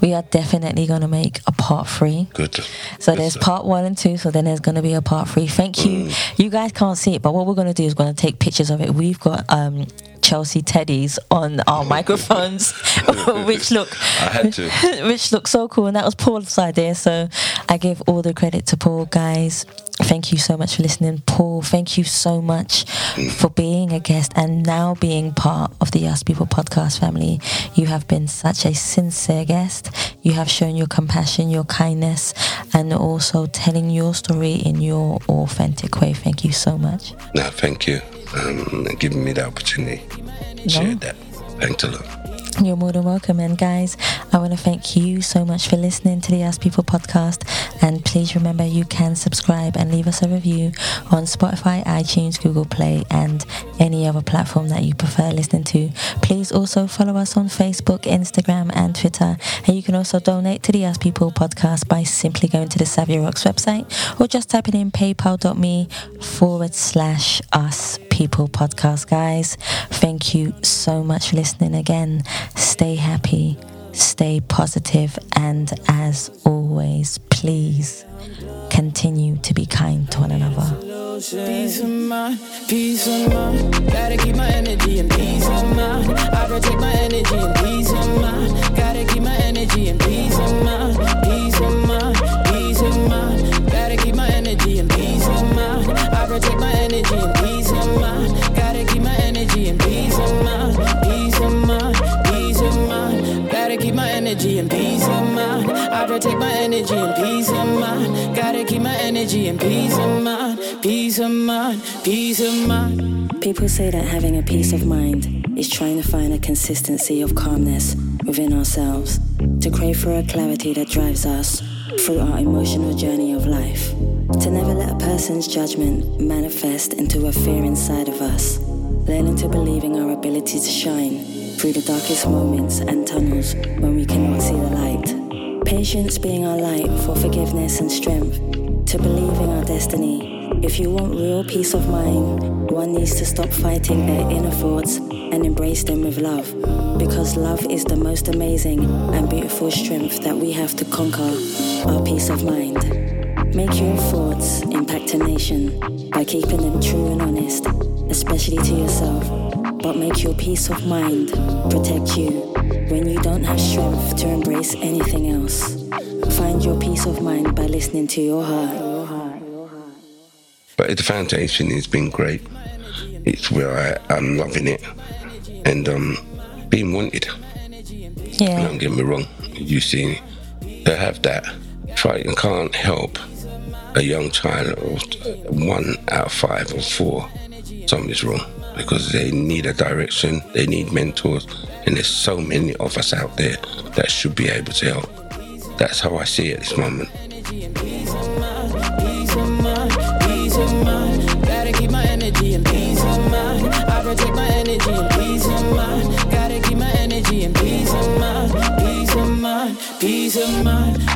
We are definitely going to make a part three. Good. So Good there's stuff. part one and two, so then there's going to be a part three. Thank you. You guys can't see it, but what we're going to do is going to take pictures of it. We've got um, Chelsea teddies on our microphones, which look I had to. which look so cool. And that was Paul's idea, so I give all the credit to Paul, guys. Thank you so much for listening, Paul. Thank you so much for being a guest and now being part of the Us People podcast family. You have been such a sincere guest. You have shown your compassion, your kindness, and also telling your story in your authentic way. Thank you so much. No, thank you. Um, and giving me the opportunity to share that. Thanks a lot. You're more than welcome. And guys, I want to thank you so much for listening to the Us People podcast. And please remember you can subscribe and leave us a review on Spotify, iTunes, Google Play, and any other platform that you prefer listening to. Please also follow us on Facebook, Instagram, and Twitter. And you can also donate to the Us People podcast by simply going to the Savia Rocks website or just typing in paypal.me forward slash us people podcast, guys. Thank you so much for listening again. Stay happy, stay positive, and as always, please continue to be kind to one another. Peace of mind, peace of mind. Gotta keep my energy and peace of mind. I protect my energy and peace of mind. Gotta keep my energy and peace of mind. Peace of mind, peace of mind. Gotta keep my energy and peace of mind. I protect my energy protect my energy and peace of mind. Gotta keep my energy and peace of mind. Peace of mind, peace of mind. People say that having a peace of mind is trying to find a consistency of calmness within ourselves, to crave for a clarity that drives us through our emotional journey of life, to never let a person's judgment manifest into a fear inside of us, learning to believe in our ability to shine through the darkest moments and tunnels when we cannot see the light. Patience being our light for forgiveness and strength, to believe in our destiny. If you want real peace of mind, one needs to stop fighting their inner thoughts and embrace them with love. Because love is the most amazing and beautiful strength that we have to conquer our peace of mind. Make your thoughts impact a nation by keeping them true and honest, especially to yourself. But make your peace of mind protect you when you don't have strength to embrace anything else. Find your peace of mind by listening to your heart. But the foundation has been great. It's where I, I'm loving it and um, being wanted. Yeah. Don't get me wrong. You see, to have that, if and can't help a young child, or one out of five or four, something's wrong because they need a direction, they need mentors, and there's so many of us out there that should be able to help. That's how I see it at this moment. Peace of mind.